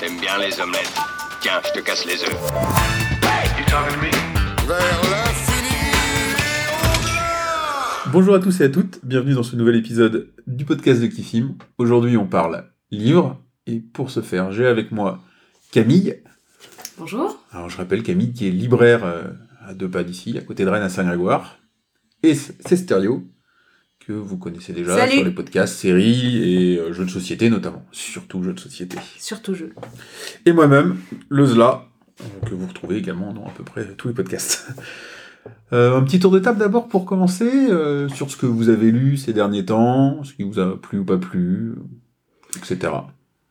T'aimes bien les omelettes. Tiens, je te casse les œufs. Bonjour à tous et à toutes, bienvenue dans ce nouvel épisode du podcast de Kifim. Aujourd'hui on parle livre, et pour ce faire j'ai avec moi Camille. Bonjour. Alors je rappelle Camille qui est libraire euh, à deux pas d'ici, à côté de Rennes à Saint-Grégoire. Et c'est Stereo, que vous connaissez déjà Salut. sur les podcasts, séries et euh, jeux de société notamment, surtout jeux de société. Surtout jeu. Et moi-même, Lezla, euh, que vous retrouvez également dans à peu près tous les podcasts. Euh, un petit tour de table d'abord pour commencer, euh, sur ce que vous avez lu ces derniers temps, ce qui vous a plu ou pas plu, etc.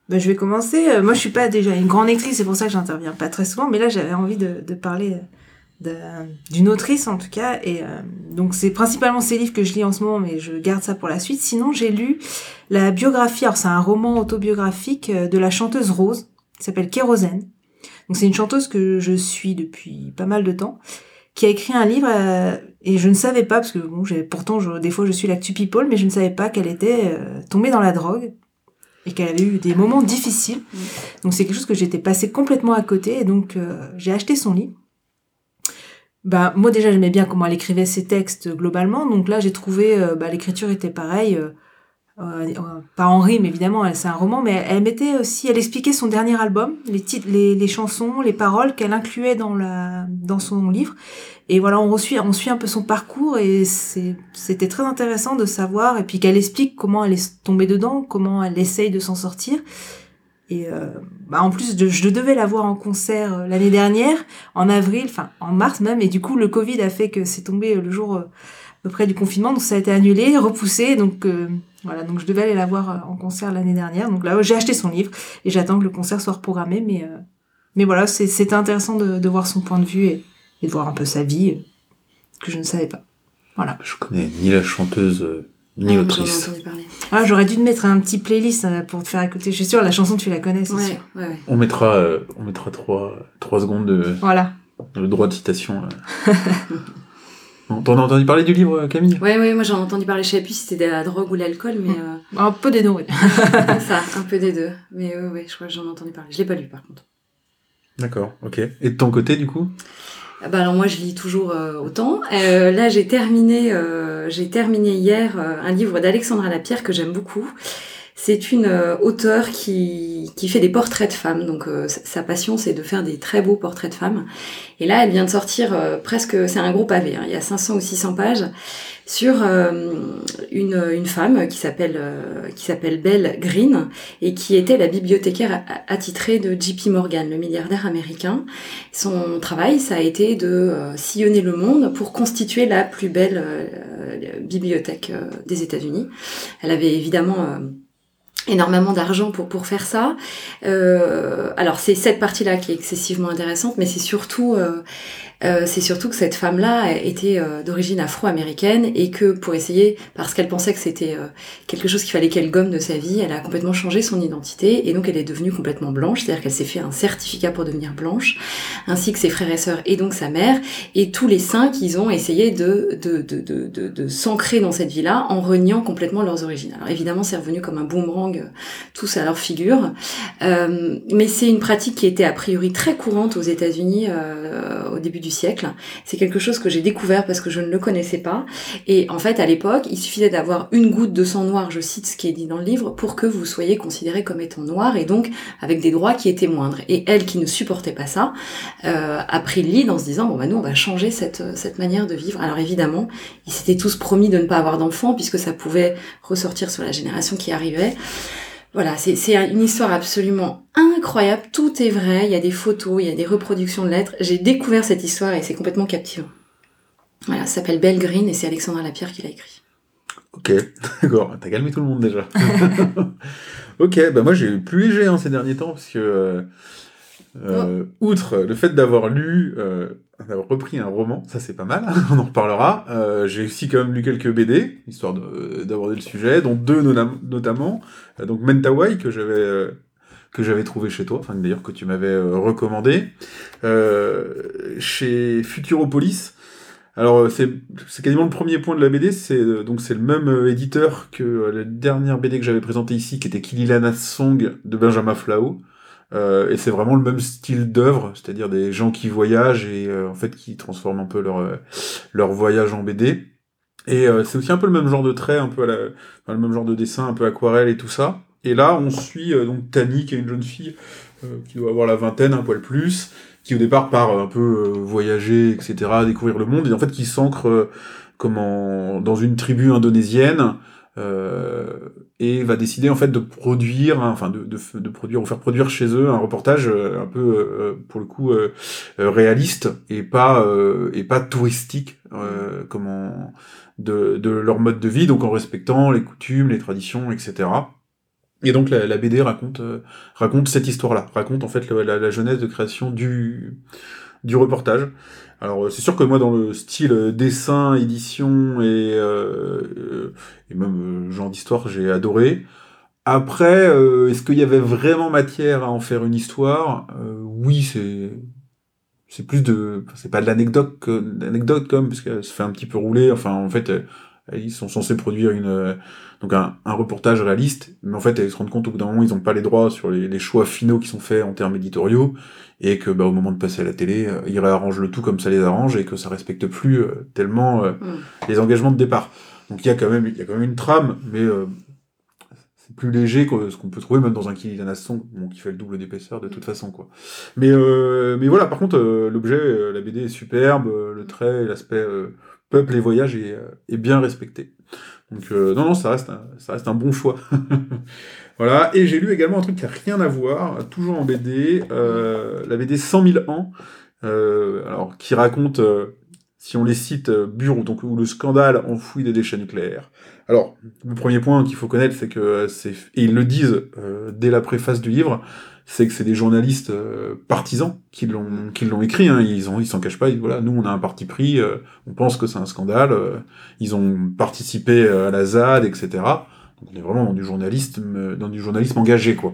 Ben, je vais commencer. Moi, je suis pas déjà une grande lectrice, c'est pour ça que j'interviens pas très souvent. Mais là, j'avais envie de, de parler d'une autrice, en tout cas. Et euh, donc, c'est principalement ces livres que je lis en ce moment, mais je garde ça pour la suite. Sinon, j'ai lu la biographie. Alors, c'est un roman autobiographique euh, de la chanteuse Rose, qui s'appelle Kérosène. Donc, c'est une chanteuse que je suis depuis pas mal de temps, qui a écrit un livre. euh, et je ne savais pas, parce que bon, j'ai- pourtant, je- des fois, je suis l'actu people, mais je ne savais pas qu'elle était euh, tombée dans la drogue et qu'elle avait eu des moments difficiles. Donc c'est quelque chose que j'étais passée complètement à côté et donc euh, j'ai acheté son livre. Bah moi déjà j'aimais bien comment elle écrivait ses textes globalement, donc là j'ai trouvé euh, bah, l'écriture était pareille, euh, euh, euh, pas en rime évidemment, c'est un roman, mais elle, mettait aussi, elle expliquait son dernier album, les titres, les, les chansons, les paroles qu'elle incluait dans la dans son livre. Et voilà, on suit, on suit un peu son parcours et c'était très intéressant de savoir et puis qu'elle explique comment elle est tombée dedans, comment elle essaye de s'en sortir. Et euh, bah en plus, je, devais la voir en concert euh, l'année dernière, en avril, enfin en mars même, et du coup le Covid a fait que c'est tombé euh, le jour euh, à peu près du confinement, donc ça a été annulé, repoussé, donc euh, voilà, donc je devais aller la voir en concert l'année dernière. Donc là, j'ai acheté son livre et j'attends que le concert soit reprogrammé, mais euh, mais voilà, c'est- intéressant de, de voir son point de vue et, et de voir un peu sa vie que je ne savais pas. Je connais ni la chanteuse ni Ah, parler. Ah, j'aurais dû te mettre un petit playlist euh, pour te faire écouter. Je suis sûre, la chanson tu la connais, c'est Ouais, sûr. ouais, ouais. On mettra, euh, on mettra trois, trois secondes de, Voilà. de droit de citation. euh. T'en as entendu parler du livre, euh, Camille? Ouais, ouais, moi j'en ai entendu parler, je savais plus si c'était de la drogue ou l'alcool, mais euh, Un peu des deux, oui. ça, un peu des deux. Mais ouais, ouais, je crois que j'en ai entendu parler. Je l'ai pas lu par contre. D'accord, ok. Et de ton côté, du coup? Bah alors moi je lis toujours euh, autant. Euh, là j'ai terminé, euh, j'ai terminé hier euh, un livre d'Alexandra Lapierre que j'aime beaucoup. C'est une auteure qui, qui fait des portraits de femmes. Donc sa- passion c'est de faire des très beaux portraits de femmes. Et là elle vient de sortir presque, c'est un gros pavé, hein, il y a 500 ou 600 pages sur euh, une, une femme qui s'appelle euh, qui s'appelle Belle Green et qui était la bibliothécaire attitrée de JP Morgan, le milliardaire américain. Son travail, ça a été de euh, sillonner le monde pour constituer la plus belle euh, bibliothèque des États-Unis. Elle avait évidemment énormément d'argent pour pour faire ça. Alors c'est cette partie-là qui est excessivement intéressante, mais c'est surtout euh, c'est surtout que cette femme-là était euh, d'origine afro-américaine et que pour essayer, parce qu'elle pensait que c'était euh, quelque chose qu'il fallait qu'elle gomme de sa vie, elle a complètement changé son identité et donc elle est devenue complètement blanche, c'est-à-dire qu'elle s'est fait un certificat pour devenir blanche, ainsi que ses frères et sœurs et donc sa mère, et tous les cinq, ils ont essayé de, s'ancrer dans cette vie-là en reniant complètement leurs origines. Alors évidemment, c'est revenu comme un boomerang, tous à leur figure, mais c'est une pratique qui était a priori très courante aux États-Unis au début du C'est quelque chose que j'ai découvert parce que je ne le connaissais pas. Et en fait, à l'époque, il suffisait d'avoir une goutte de sang noir, je cite ce qui est dit dans le livre, pour que vous soyez considéré comme étant noir et donc avec des droits qui étaient moindres. Et elle, qui ne supportait pas ça, euh, a pris le lead en se disant bon bah nous on va changer cette cette manière de vivre. Alors évidemment, ils s'étaient tous promis de ne pas avoir d'enfants puisque ça pouvait ressortir sur la génération qui arrivait. Voilà, c'est une histoire absolument incroyable. Tout est vrai. Il y a des photos, il y a des reproductions de lettres. J'ai découvert cette histoire et c'est complètement captivant. Voilà, ça s'appelle Belle Green et c'est Alexandra Lapierre qui l'a écrit. Ok, d'accord. T'as calmé tout le monde déjà. ok, bah moi j'ai eu plus léger hein, ces derniers temps parce que, euh, euh, outre le fait d'avoir lu, euh, d'avoir repris un roman, ça c'est pas mal, on en reparlera. Euh, j'ai aussi quand même lu quelques BD, histoire de- d'aborder le sujet, dont deux notamment. Euh, donc Mentawai que j'avais euh, que j'avais trouvé chez toi, d'ailleurs que tu m'avais euh, recommandé, euh, chez Futuropolis. Alors euh, c'est quasiment le premier point de la BD, c'est euh, donc c'est le même euh, éditeur que euh, la dernière BD que j'avais présentée ici, qui était Kililana Song de Benjamin Flao. Euh, et c'est vraiment le même style d'œuvre, c'est-à-dire des gens qui voyagent et euh, en fait qui transforment un peu leur euh, leur voyage en BD. Et euh, c'est aussi un peu le même genre de trait, un peu à la, enfin, le même genre de dessin, un peu aquarelle et tout ça. Et là, on suit euh, donc Tani, qui est une jeune fille euh, qui doit avoir la vingtaine, un poil plus, qui au départ part un peu voyager, etc., découvrir le monde, et en fait qui s'ancre comme en- dans une tribu indonésienne euh, et va décider en fait de produire, enfin de, de, produire ou faire produire chez eux un reportage euh, un peu euh, pour le coup euh, euh, réaliste et pas euh, et pas touristique euh, comme en- de, de leur mode de vie, donc en respectant les coutumes, les traditions, etc. Et donc la, la BD raconte euh, raconte cette histoire-là, raconte en fait le- la, la jeunesse de création du du reportage. Alors euh, c'est sûr que moi dans le style euh, dessin, édition et euh, euh, et même genre d'histoire, j'ai adoré. Après, euh, est-ce qu'il y avait vraiment matière à en faire une histoire? Oui, c'est c'est plus de c'est pas de l'anecdote que comme parce qu'elle se fait un petit peu rouler. Enfin en fait, ils sont censés produire une donc un, un reportage réaliste, mais en fait ils se rendent compte au bout d'un moment ils n'ont pas les droits sur les, les choix finaux qui sont faits en termes éditoriaux et que bah, au moment de passer à la télé, euh, ils réarrangent le tout comme ça les arrange et que ça respecte plus euh, tellement euh, Mm. les engagements de départ. Donc il y a quand même il y a quand même une trame, mais euh, c'est plus léger que ce qu'on peut trouver même dans un Kylian Aston, bon, qui fait le double d'épaisseur de toute façon quoi. Mais euh, mais voilà, par contre euh, l'objet, euh, la BD est superbe, le trait, l'aspect euh, peuple et voyage est, euh, est bien respecté. Donc euh, non non, ça reste un, ça reste un bon choix. voilà, et j'ai lu également un truc qui a rien à voir, toujours en BD, euh, la BD 100 000 ans, euh, alors qui raconte euh, si on les cite, euh, Bure, donc, où le scandale enfouit des déchets nucléaires. Alors, le premier point qu'il faut connaître, c'est que euh, c'est, et ils le disent dès la préface du livre, c'est que c'est des journalistes euh, partisans qui l'ont, qui l'ont écrit, hein. ils ont, ils s'en cachent pas, ils voilà, nous on a un parti pris, euh, on pense que c'est un scandale, euh, ils ont participé euh, à la ZAD, etc. Donc on est vraiment dans du journalisme, euh, dans du journalisme engagé, quoi.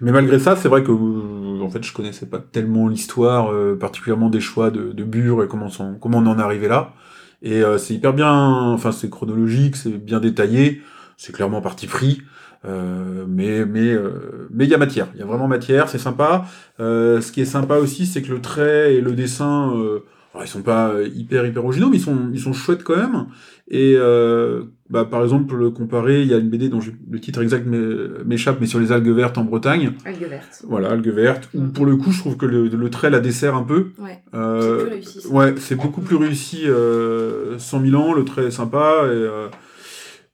Mais malgré ça, c'est vrai que euh, en fait, je connaissais pas tellement l'histoire, particulièrement des choix de, de Bure et comment, comment on en est arrivé là. Et c'est hyper bien, enfin c'est chronologique, c'est bien détaillé, c'est clairement parti pris. Euh, mais mais euh, mais il y a matière, il y a vraiment matière, c'est sympa. Euh, ce qui est sympa aussi, c'est que le trait et le dessin, euh, alors, ils sont pas euh, hyper hyper originaux, mais ils sont ils sont chouettes quand même. Et euh, bah, par exemple, comparé, il y a une BD dont je- le titre exact m'é- m'échappe, mais sur les algues vertes en Bretagne. Algues vertes. Voilà, algues vertes. Où pour le coup, je trouve que le, le trait la dessert un peu. Ouais. C'est plus réussi, ça. Ouais, c'est beaucoup plus réussi. Euh, 100 000 ans, le trait est sympa. Et, euh,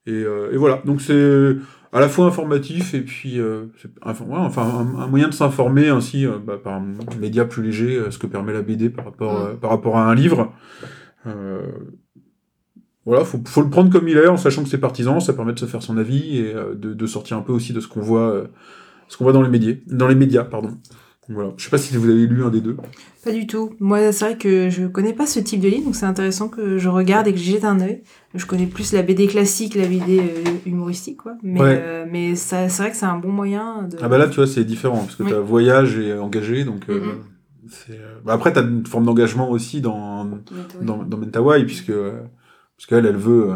et, euh, et voilà. Donc c'est à la fois informatif et puis euh, enfin, ouais, enfin un, un moyen de s'informer ainsi euh, bah, par un média plus léger, euh, ce que permet la BD par rapport, Mm. euh, par rapport à un livre. Euh, voilà, faut, faut le prendre comme il est, en sachant que c'est partisan, ça permet de se faire son avis et de, de sortir un peu aussi de ce qu'on voit, ce qu'on voit dans les médias, dans les médias, pardon. Donc voilà. Je sais pas si vous avez lu un des deux. Pas du tout. Moi, c'est vrai que je connais pas ce type de livre, donc c'est intéressant que je regarde et que j'y jette un œil. Je connais plus la BD classique, la BD euh, humoristique, quoi. Mais, Ouais. euh, mais ça, c'est vrai que c'est un bon moyen de. Ah bah là, tu vois, c'est différent, parce que Oui. tu as voyage et engagé, donc... euh, Mhm. c'est, euh, bah après, tu as une forme d'engagement aussi dans, dans, dans Mentawai, puisque, parce qu'elle, elle veut,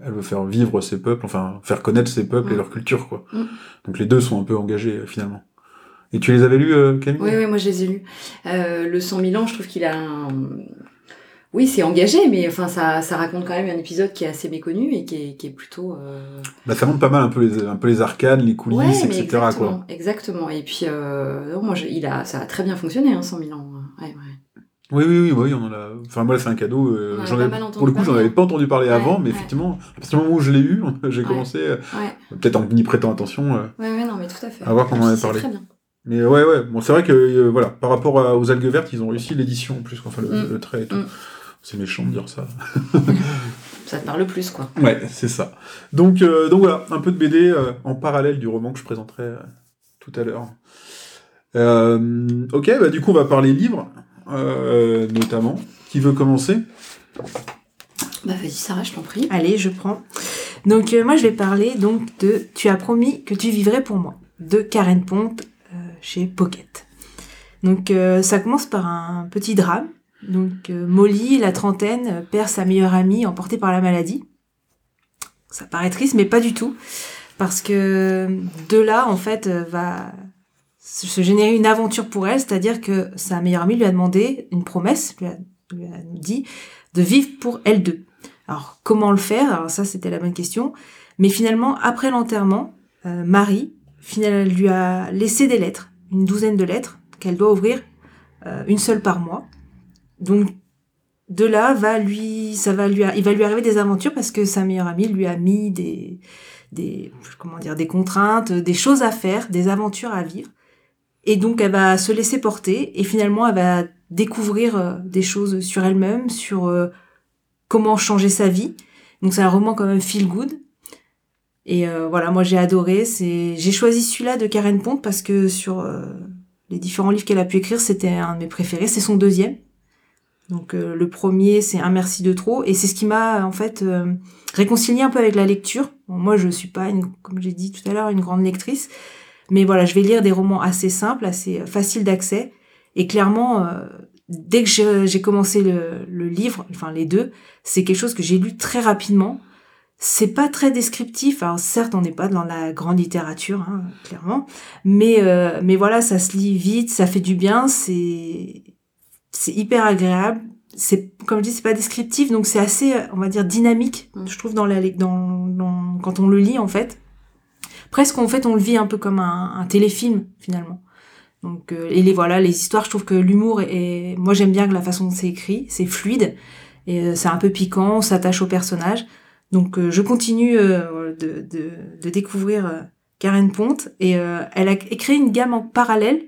elle veut faire vivre ses peuples, enfin, faire connaître ses peuples et Mhm. leur culture, quoi. Mhm. Donc les deux sont un peu engagés, finalement. Et tu les avais lus, euh, Camille Oui, oui, moi je les ai lus. Euh, le 100 000 ans, je trouve qu'il a un... Oui, c'est engagé, mais enfin, ça, ça raconte quand même un épisode qui est assez méconnu et qui est, qui est plutôt... euh, Bah, ça montre pas mal un peu les, un peu les arcanes, les coulisses, ouais, etc., exactement, quoi. exactement. Et puis, euh, non, moi, je- il a, ça a très bien fonctionné, hein, 100 000 ans. Ouais, ouais. Oui, oui, oui, oui, on en a. Enfin, moi, c'est un cadeau. euh, j'en ai- pour le coup, j'en avais pas entendu parler Ouais, avant, mais ouais. effectivement, à partir du moment où je l'ai eu, j'ai commencé, peut-être en y prêtant attention. ouais, ouais, non, mais tout à fait. À voir comment on en a C'est parlé. Très bien. Mais ouais, ouais, bon, c'est vrai que, euh, voilà, par rapport à- aux algues vertes, ils ont réussi l'édition en plus, enfin, le, Mm. le trait et tout. Mm. C'est méchant de dire ça. Ça te parle plus, quoi. Ouais, c'est ça. Donc, euh, donc voilà, un peu de BD euh, en parallèle du roman que je présenterai euh, tout à l'heure. Euh, ok, bah du coup, on va parler livres, euh, notamment. Qui veut commencer? Bah, vas-y, Sarah, je t'en prie. Allez, je prends. Donc euh, moi, je vais parler donc de Tu as promis que tu vivrais pour moi de Karen Pompe chez Pocket. Donc euh, ça commence par un petit drame. Donc euh, Molly, la trentaine, perd sa meilleure amie emportée par la maladie. Ça paraît triste, mais pas du tout, parce que de là, en fait, euh, va se générer une aventure pour elle, c'est-à-dire que sa meilleure amie lui a demandé une promesse, lui a, dit de vivre pour elle deux. Alors comment le faire? Alors ça c'était la bonne question. Mais finalement après l'enterrement, Marie finalement lui a laissé des lettres, une douzaine de lettres qu'elle doit ouvrir euh, une seule par mois. Donc de là va lui ça va lui il va lui arriver des aventures parce que sa meilleure amie lui a mis des des comment dire des contraintes, des choses à faire, des aventures à vivre. Et donc elle va se laisser porter et finalement elle va découvrir euh, des choses sur elle-même, sur euh, comment changer sa vie. Donc c'est un roman quand même feel good. Et euh, voilà, moi j'ai adoré. C'est j'ai choisi celui-là de Karen Pont parce que sur les différents livres qu'elle a pu écrire, c'était un de mes préférés. C'est son deuxième. Donc le premier, c'est Un merci de trop, et c'est ce qui m'a en fait réconcilié un peu avec la lecture. moi, je suis pas, une, comme j'ai dit tout à l'heure, une grande lectrice, mais voilà, je vais lire des romans assez simples, assez faciles d'accès, et clairement, euh, dès que j'ai commencé le, le, livre, enfin les deux, c'est quelque chose que j'ai lu très rapidement. C'est pas très descriptif. Alors certes, on n'est pas dans la grande littérature, hein, clairement, mais euh, mais voilà, ça se lit vite, ça fait du bien, c'est c'est hyper agréable. C'est comme je dis, c'est pas descriptif, donc c'est assez, on va dire, dynamique. Mm. Je trouve dans la dans, dans quand on le lit en fait, presque en fait on le vit un peu comme un, un téléfilm finalement. Donc, euh, et les voilà, les histoires, je trouve que l'humour est, moi j'aime bien que la façon dont c'est écrit, c'est fluide et euh, c'est un peu piquant, on s'attache au personnage. Donc, euh, je continue de, de, de, découvrir Karen Ponte et elle a créé une gamme en parallèle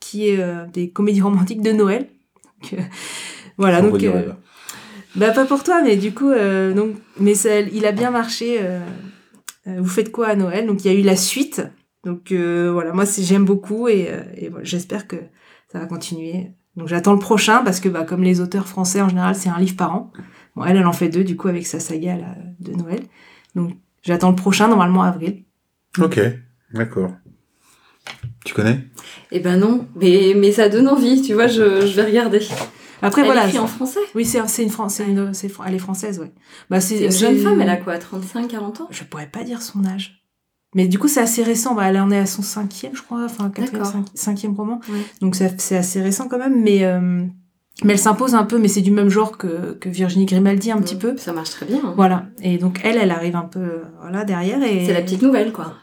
qui est des comédies romantiques de Noël. voilà, donc bah pas pour toi, mais du coup, donc, mais ça, il a bien marché. vous faites quoi à Noël? Donc il y a eu la suite donc euh, voilà, moi j'aime beaucoup et, euh, et voilà, j'espère que ça va continuer. Donc j'attends le prochain parce que bah, comme les auteurs français en général c'est un livre par an. Bon elle elle en fait deux du coup avec sa saga de Noël. Donc j'attends le prochain normalement avril. Ok, d'accord. Tu connais? Eh ben non, mais, mais ça donne envie, tu vois, je, je vais regarder. Après elle voilà. Écrit en français? Oui, c'est c'est une française, elle est française, ouais. Bah c'est une jeune femme, elle a quoi, 35, 40 ans? Je pourrais pas dire son âge. Mais du coup, c'est assez récent. Bah, elle en est à son cinquième, je crois, enfin quatrième, cinquième roman. Donc c'est assez récent quand même, mais euh, mais elle s'impose un peu. Mais c'est du même genre que, que Virginie Grimaldi un petit peu. Ça marche très bien. Hein. Voilà. Et donc elle, elle arrive un peu voilà derrière et. C'est la petite nouvelle, quoi.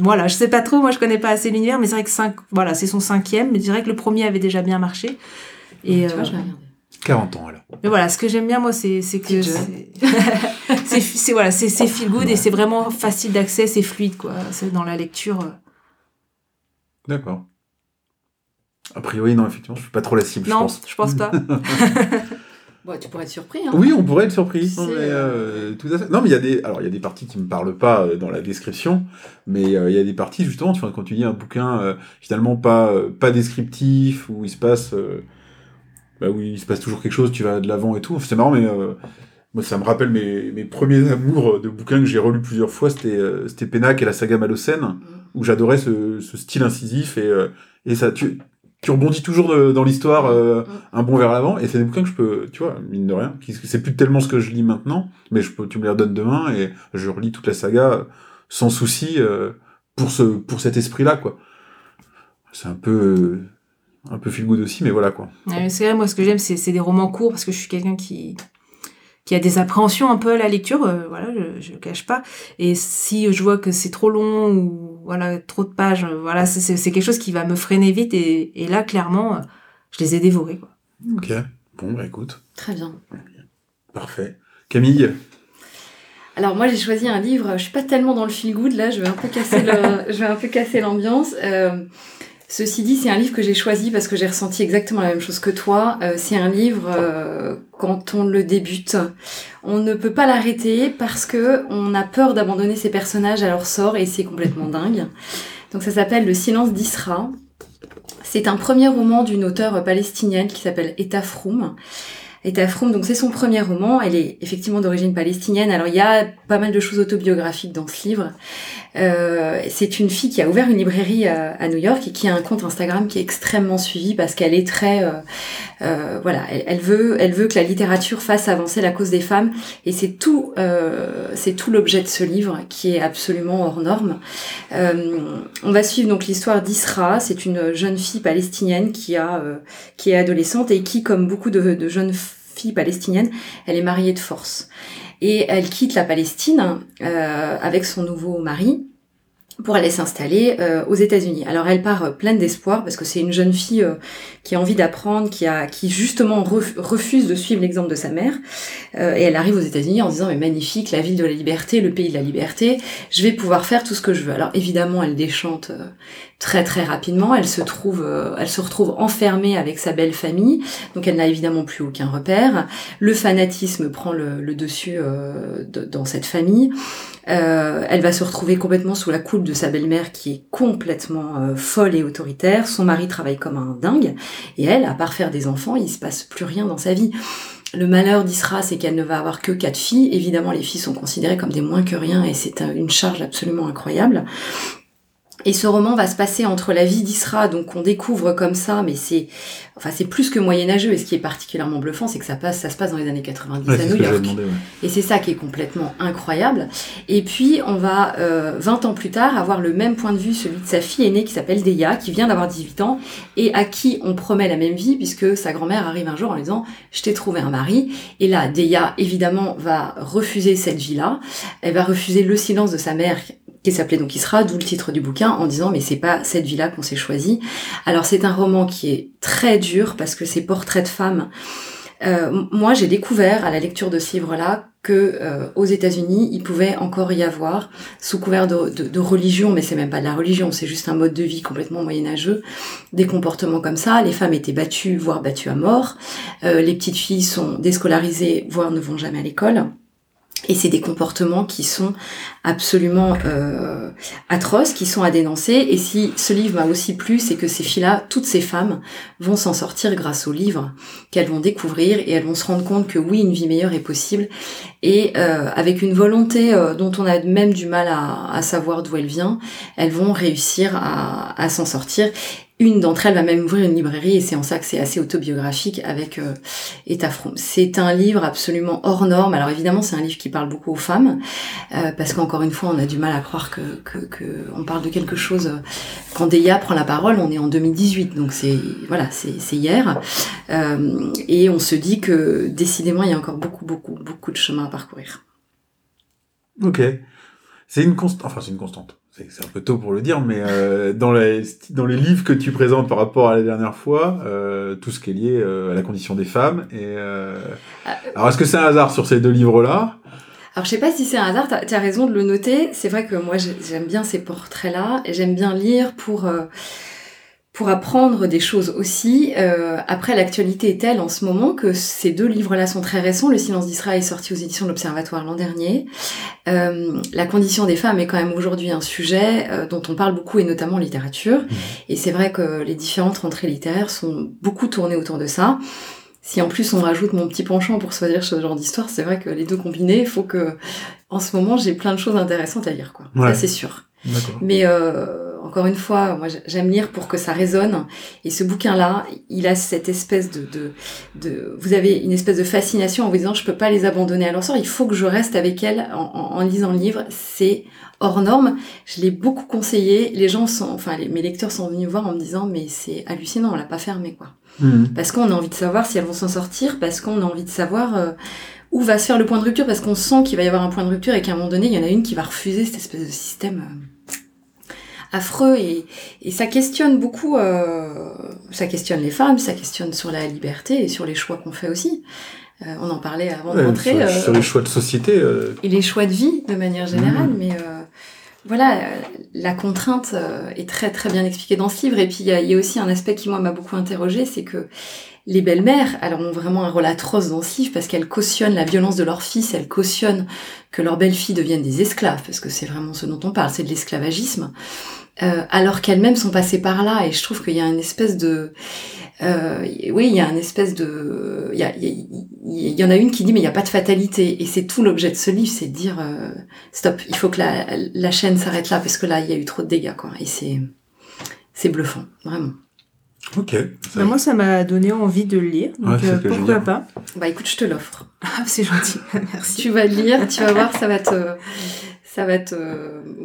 Voilà, je sais pas trop, moi je connais pas assez l'univers, mais c'est vrai que cinq, voilà, c'est son cinquième, mais je dirais que le premier avait déjà bien marché. Et, tu vois, je vais regarder. 40 ans alors. Mais voilà, ce que j'aime bien moi, c'est que c'est voilà, c'est feel good et c'est vraiment facile d'accès, c'est fluide quoi. C'est dans la lecture. Euh. D'accord. A priori, non, effectivement, je suis pas trop la cible, non, je pense. je pense pas. bon, tu pourrais être surpris. Hein. Oui, on pourrait être surpris. Non, mais, euh, tout à fait. Non, mais il y a des, alors il y a des parties qui me parlent pas euh, dans la description, mais il y a des parties justement, tu vois, quand tu lis un bouquin finalement pas pas descriptif où il se passe bah oui, il se passe toujours quelque chose, tu vas de l'avant et tout. C'est marrant, mais euh, moi, ça me rappelle mes, mes premiers amours de bouquins que j'ai relus plusieurs fois. C'était euh, c'était Pénac et la saga Malocène, mm. où j'adorais ce, ce, style incisif et, euh, et ça, tu, tu rebondis toujours dans l'histoire euh, mm. un bon vers l'avant. Et c'est des bouquins que je peux, tu vois, mine de rien, c'est plus tellement ce que je lis maintenant, mais je peux, tu me les redonnes demain et je relis toute la saga sans souci pour ce pour cet esprit-là, quoi. C'est un peu un peu feel good aussi, mais voilà quoi. c'est vrai, moi ce que j'aime, c'est des romans courts parce que je suis quelqu'un qui qui a des appréhensions un peu à la lecture, euh, voilà, je, je le cache pas. Et si je vois que c'est trop long ou voilà trop de pages, euh, voilà, c'est quelque chose qui va me freiner vite. Et, et là, clairement, euh, je les ai dévorés. Quoi. Ok, bon, bah écoute. Très bien. Parfait. Camille alors moi j'ai choisi un livre, je suis pas tellement dans le feel good là, je vais un peu casser le, je vais un peu casser l'ambiance. Euh, Ceci dit, c'est un livre que j'ai choisi parce que j'ai ressenti exactement la même chose que toi. Euh, c'est un livre, euh, quand on le débute, on ne peut pas l'arrêter parce que on a peur d'abandonner ses personnages à leur sort et c'est complètement dingue. Donc ça s'appelle Le silence d'Isra. C'est un premier roman d'une auteure palestinienne qui s'appelle Eta Froum. Etafroum, donc c'est son premier roman. Elle est effectivement d'origine palestinienne. Alors il y a pas mal de choses autobiographiques dans ce livre. Euh, c'est une fille qui a ouvert une librairie à, New York et qui a un compte Instagram qui est extrêmement suivi parce qu'elle est très, euh, euh, voilà, elle, veut, elle veut que la littérature fasse avancer la cause des femmes et c'est tout, c'est tout l'objet de ce livre qui est absolument hors norme. On va suivre donc l'histoire d'Isra. C'est une jeune fille palestinienne qui a, qui est adolescente et qui, comme beaucoup de, jeunes fille palestinienne, elle est mariée de force. Et elle quitte la Palestine euh, avec son nouveau mari pour aller s'installer euh, aux États-Unis. Alors elle part euh, pleine d'espoir parce que c'est une jeune fille euh, qui a envie d'apprendre, qui a qui justement refuse de suivre l'exemple de sa mère et elle arrive aux États-Unis en disant mais magnifique, la ville de la liberté, le pays de la liberté, je vais pouvoir faire tout ce que je veux. Alors évidemment, elle déchante très très rapidement, elle se trouve elle se retrouve enfermée avec sa belle famille. Donc elle n'a évidemment plus aucun repère. Le fanatisme prend le, dessus de, dans cette famille. Euh, elle va se retrouver complètement sous la coupe de sa belle-mère qui est complètement euh, folle et autoritaire. Son mari travaille comme un dingue. Et elle, à part faire des enfants, il se passe plus rien dans sa vie. Le malheur d'Isra, c'est qu'elle ne va avoir que quatre filles. Évidemment, les filles sont considérées comme des moins que rien et c'est une charge absolument incroyable. Et ce roman va se passer entre la vie d'Isra, donc on découvre comme ça, mais c'est, enfin c'est plus que moyenâgeux. Et ce qui est particulièrement bluffant, c'est que ça passe, ça se passe dans les années 90 à New York. Demandé, ouais. Et c'est ça qui est complètement incroyable. Et puis on va euh, 20 ans plus tard avoir le même point de vue, celui de sa fille aînée qui s'appelle Deya, qui vient d'avoir 18 ans et à qui on promet la même vie puisque sa grand-mère arrive un jour en lui disant je t'ai trouvé un mari. Et là Deya évidemment va refuser cette vie-là. Elle va refuser le silence de sa mère qui s'appelait donc Isra, d'où le titre du bouquin, en disant mais c'est pas cette vie-là qu'on s'est choisi. Alors c'est un roman qui est très dur parce que c'est portrait de femmes. Euh, moi, j'ai découvert à la lecture de ce livre-là que euh, aux États-Unis, il pouvait encore y avoir, sous couvert de religion, mais c'est même pas de la religion, c'est juste un mode de vie complètement moyenâgeux, des comportements comme ça. Les femmes étaient battues, voire battues à mort. Euh, les petites filles sont déscolarisées, voire ne vont jamais à l'école. Et c'est des comportements qui sont absolument euh, atroces, qui sont à dénoncer. Et si ce livre m'a aussi plu, c'est que ces filles-là, toutes ces femmes, vont s'en sortir grâce au livre qu'elles vont découvrir et elles vont se rendre compte que oui, une vie meilleure est possible. Et euh, avec une volonté euh, dont on a même du mal à, savoir d'où elle vient, elles vont réussir à s'en sortir. Une d'entre elles va même ouvrir une librairie et c'est en ça que c'est assez autobiographique avec euh. C'est un livre absolument hors norme. Alors évidemment, c'est un livre qui parle beaucoup aux femmes euh, parce qu'encore une fois, on a du mal à croire que, on parle de quelque chose. Quand Deya prend la parole, on est en 2018, donc c'est voilà, c'est hier, euh, et on se dit que décidément, il y a encore beaucoup, beaucoup, beaucoup de chemin à parcourir. Ok, c'est une constante. Enfin, c'est une constante c'est un peu tôt pour le dire, mais euh, dans, les, dans les livres que tu présentes par rapport à la dernière fois, euh, tout ce qui est lié euh, à la condition des femmes. Et, euh... Alors, est-ce que c'est un hasard sur ces deux livres-là? Alors je sais pas si c'est un hasard, tu as, raison de le noter. C'est vrai que moi j'aime bien ces portraits-là et j'aime bien lire pour pour apprendre des choses aussi. Euh, après, l'actualité est telle en ce moment que ces deux livres-là sont très récents. Le silence d'Israël est sorti aux éditions de l'Observatoire l'an dernier. Euh, la condition des femmes est quand même aujourd'hui un sujet euh, dont on parle beaucoup et notamment en littérature. Mmh. Et c'est vrai que les différentes rentrées littéraires sont beaucoup tournées autour de ça. Si en plus on rajoute mon petit penchant pour choisir ce genre d'histoire, c'est vrai que les deux combinés, il faut que, en ce moment, j'ai plein de choses intéressantes à lire, quoi. Ouais. Ça, c'est sûr. Mais euh, encore une fois, moi j'aime lire pour que ça résonne. Et ce bouquin-là, il a cette espèce de, de, de, vous avez une espèce de fascination en vous disant je peux pas les abandonner à leur sort. Il faut que je reste avec elles en, en, en lisant le livre. C'est hors norme. Je l'ai beaucoup conseillé. Les gens sont, enfin les, mes lecteurs sont venus voir en me disant mais c'est hallucinant, on l'a pas fermé quoi. Mmh. Parce qu'on a envie de savoir si elles vont s'en sortir, parce qu'on a envie de savoir. Euh, où va se faire le point de rupture parce qu'on sent qu'il va y avoir un point de rupture et qu'à un moment donné, il y en a une qui va refuser cette espèce de système euh, affreux et, et, ça questionne beaucoup, euh, ça questionne les femmes, ça questionne sur la liberté et sur les choix qu'on fait aussi. Euh, on en parlait avant ouais, de rentrer. Sur, sur, les choix de société. euh, Et les choix de vie de manière générale, Mmh. mais voilà, la contrainte est très très bien expliquée dans ce livre. Et puis il y a, y a aussi un aspect qui moi m'a beaucoup interrogé, c'est que les belles-mères, alors ont vraiment un rôle atroce dans ce livre parce qu'elles cautionnent la violence de leurs fils, elles cautionnent que leurs belles-filles deviennent des esclaves, parce que c'est vraiment ce dont on parle, c'est de l'esclavagisme, euh, alors qu'elles-mêmes sont passées par là, et je trouve qu'il y a une espèce de... euh, oui, il y a un espèce de, il y, en a une qui dit mais il n'y a pas de fatalité. Et c'est tout l'objet de ce livre, c'est de dire euh, stop, il faut que la, chaîne s'arrête là parce que là il y a eu trop de dégâts quoi. Et c'est bluffant vraiment. Ok. Bah, moi, ça m'a donné envie de le lire. Donc, Ouais, c'est euh, pourquoi pas Bah écoute, je te l'offre. Ah, c'est gentil. Merci. Tu vas le lire, tu vas voir, ça va te, ça va te,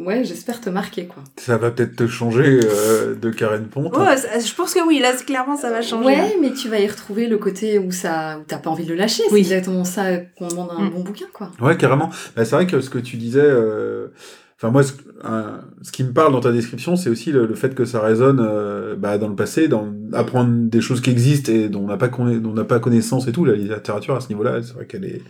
ouais, j'espère te marquer quoi. Ça va peut-être te changer euh, de Karen Ponte. Ouais, ça- je pense que oui, là, c'est- clairement, ça va changer. Ouais, mais tu vas y retrouver le côté où ça, où t'as pas envie de le lâcher. C'est Oui. exactement ça qu'on demande à un Mm. bon bouquin quoi. Ouais, carrément. Bah, c'est vrai que ce que tu disais, euh, enfin moi, ce, un- ce qui me parle dans ta description, c'est aussi le, le fait que ça résonne euh, bah, dans le passé, dans apprendre des choses qui existent et dont on n'a pas conna- dont on n'a pas connaissance et tout. La littérature à ce niveau-là, c'est vrai qu'elle est,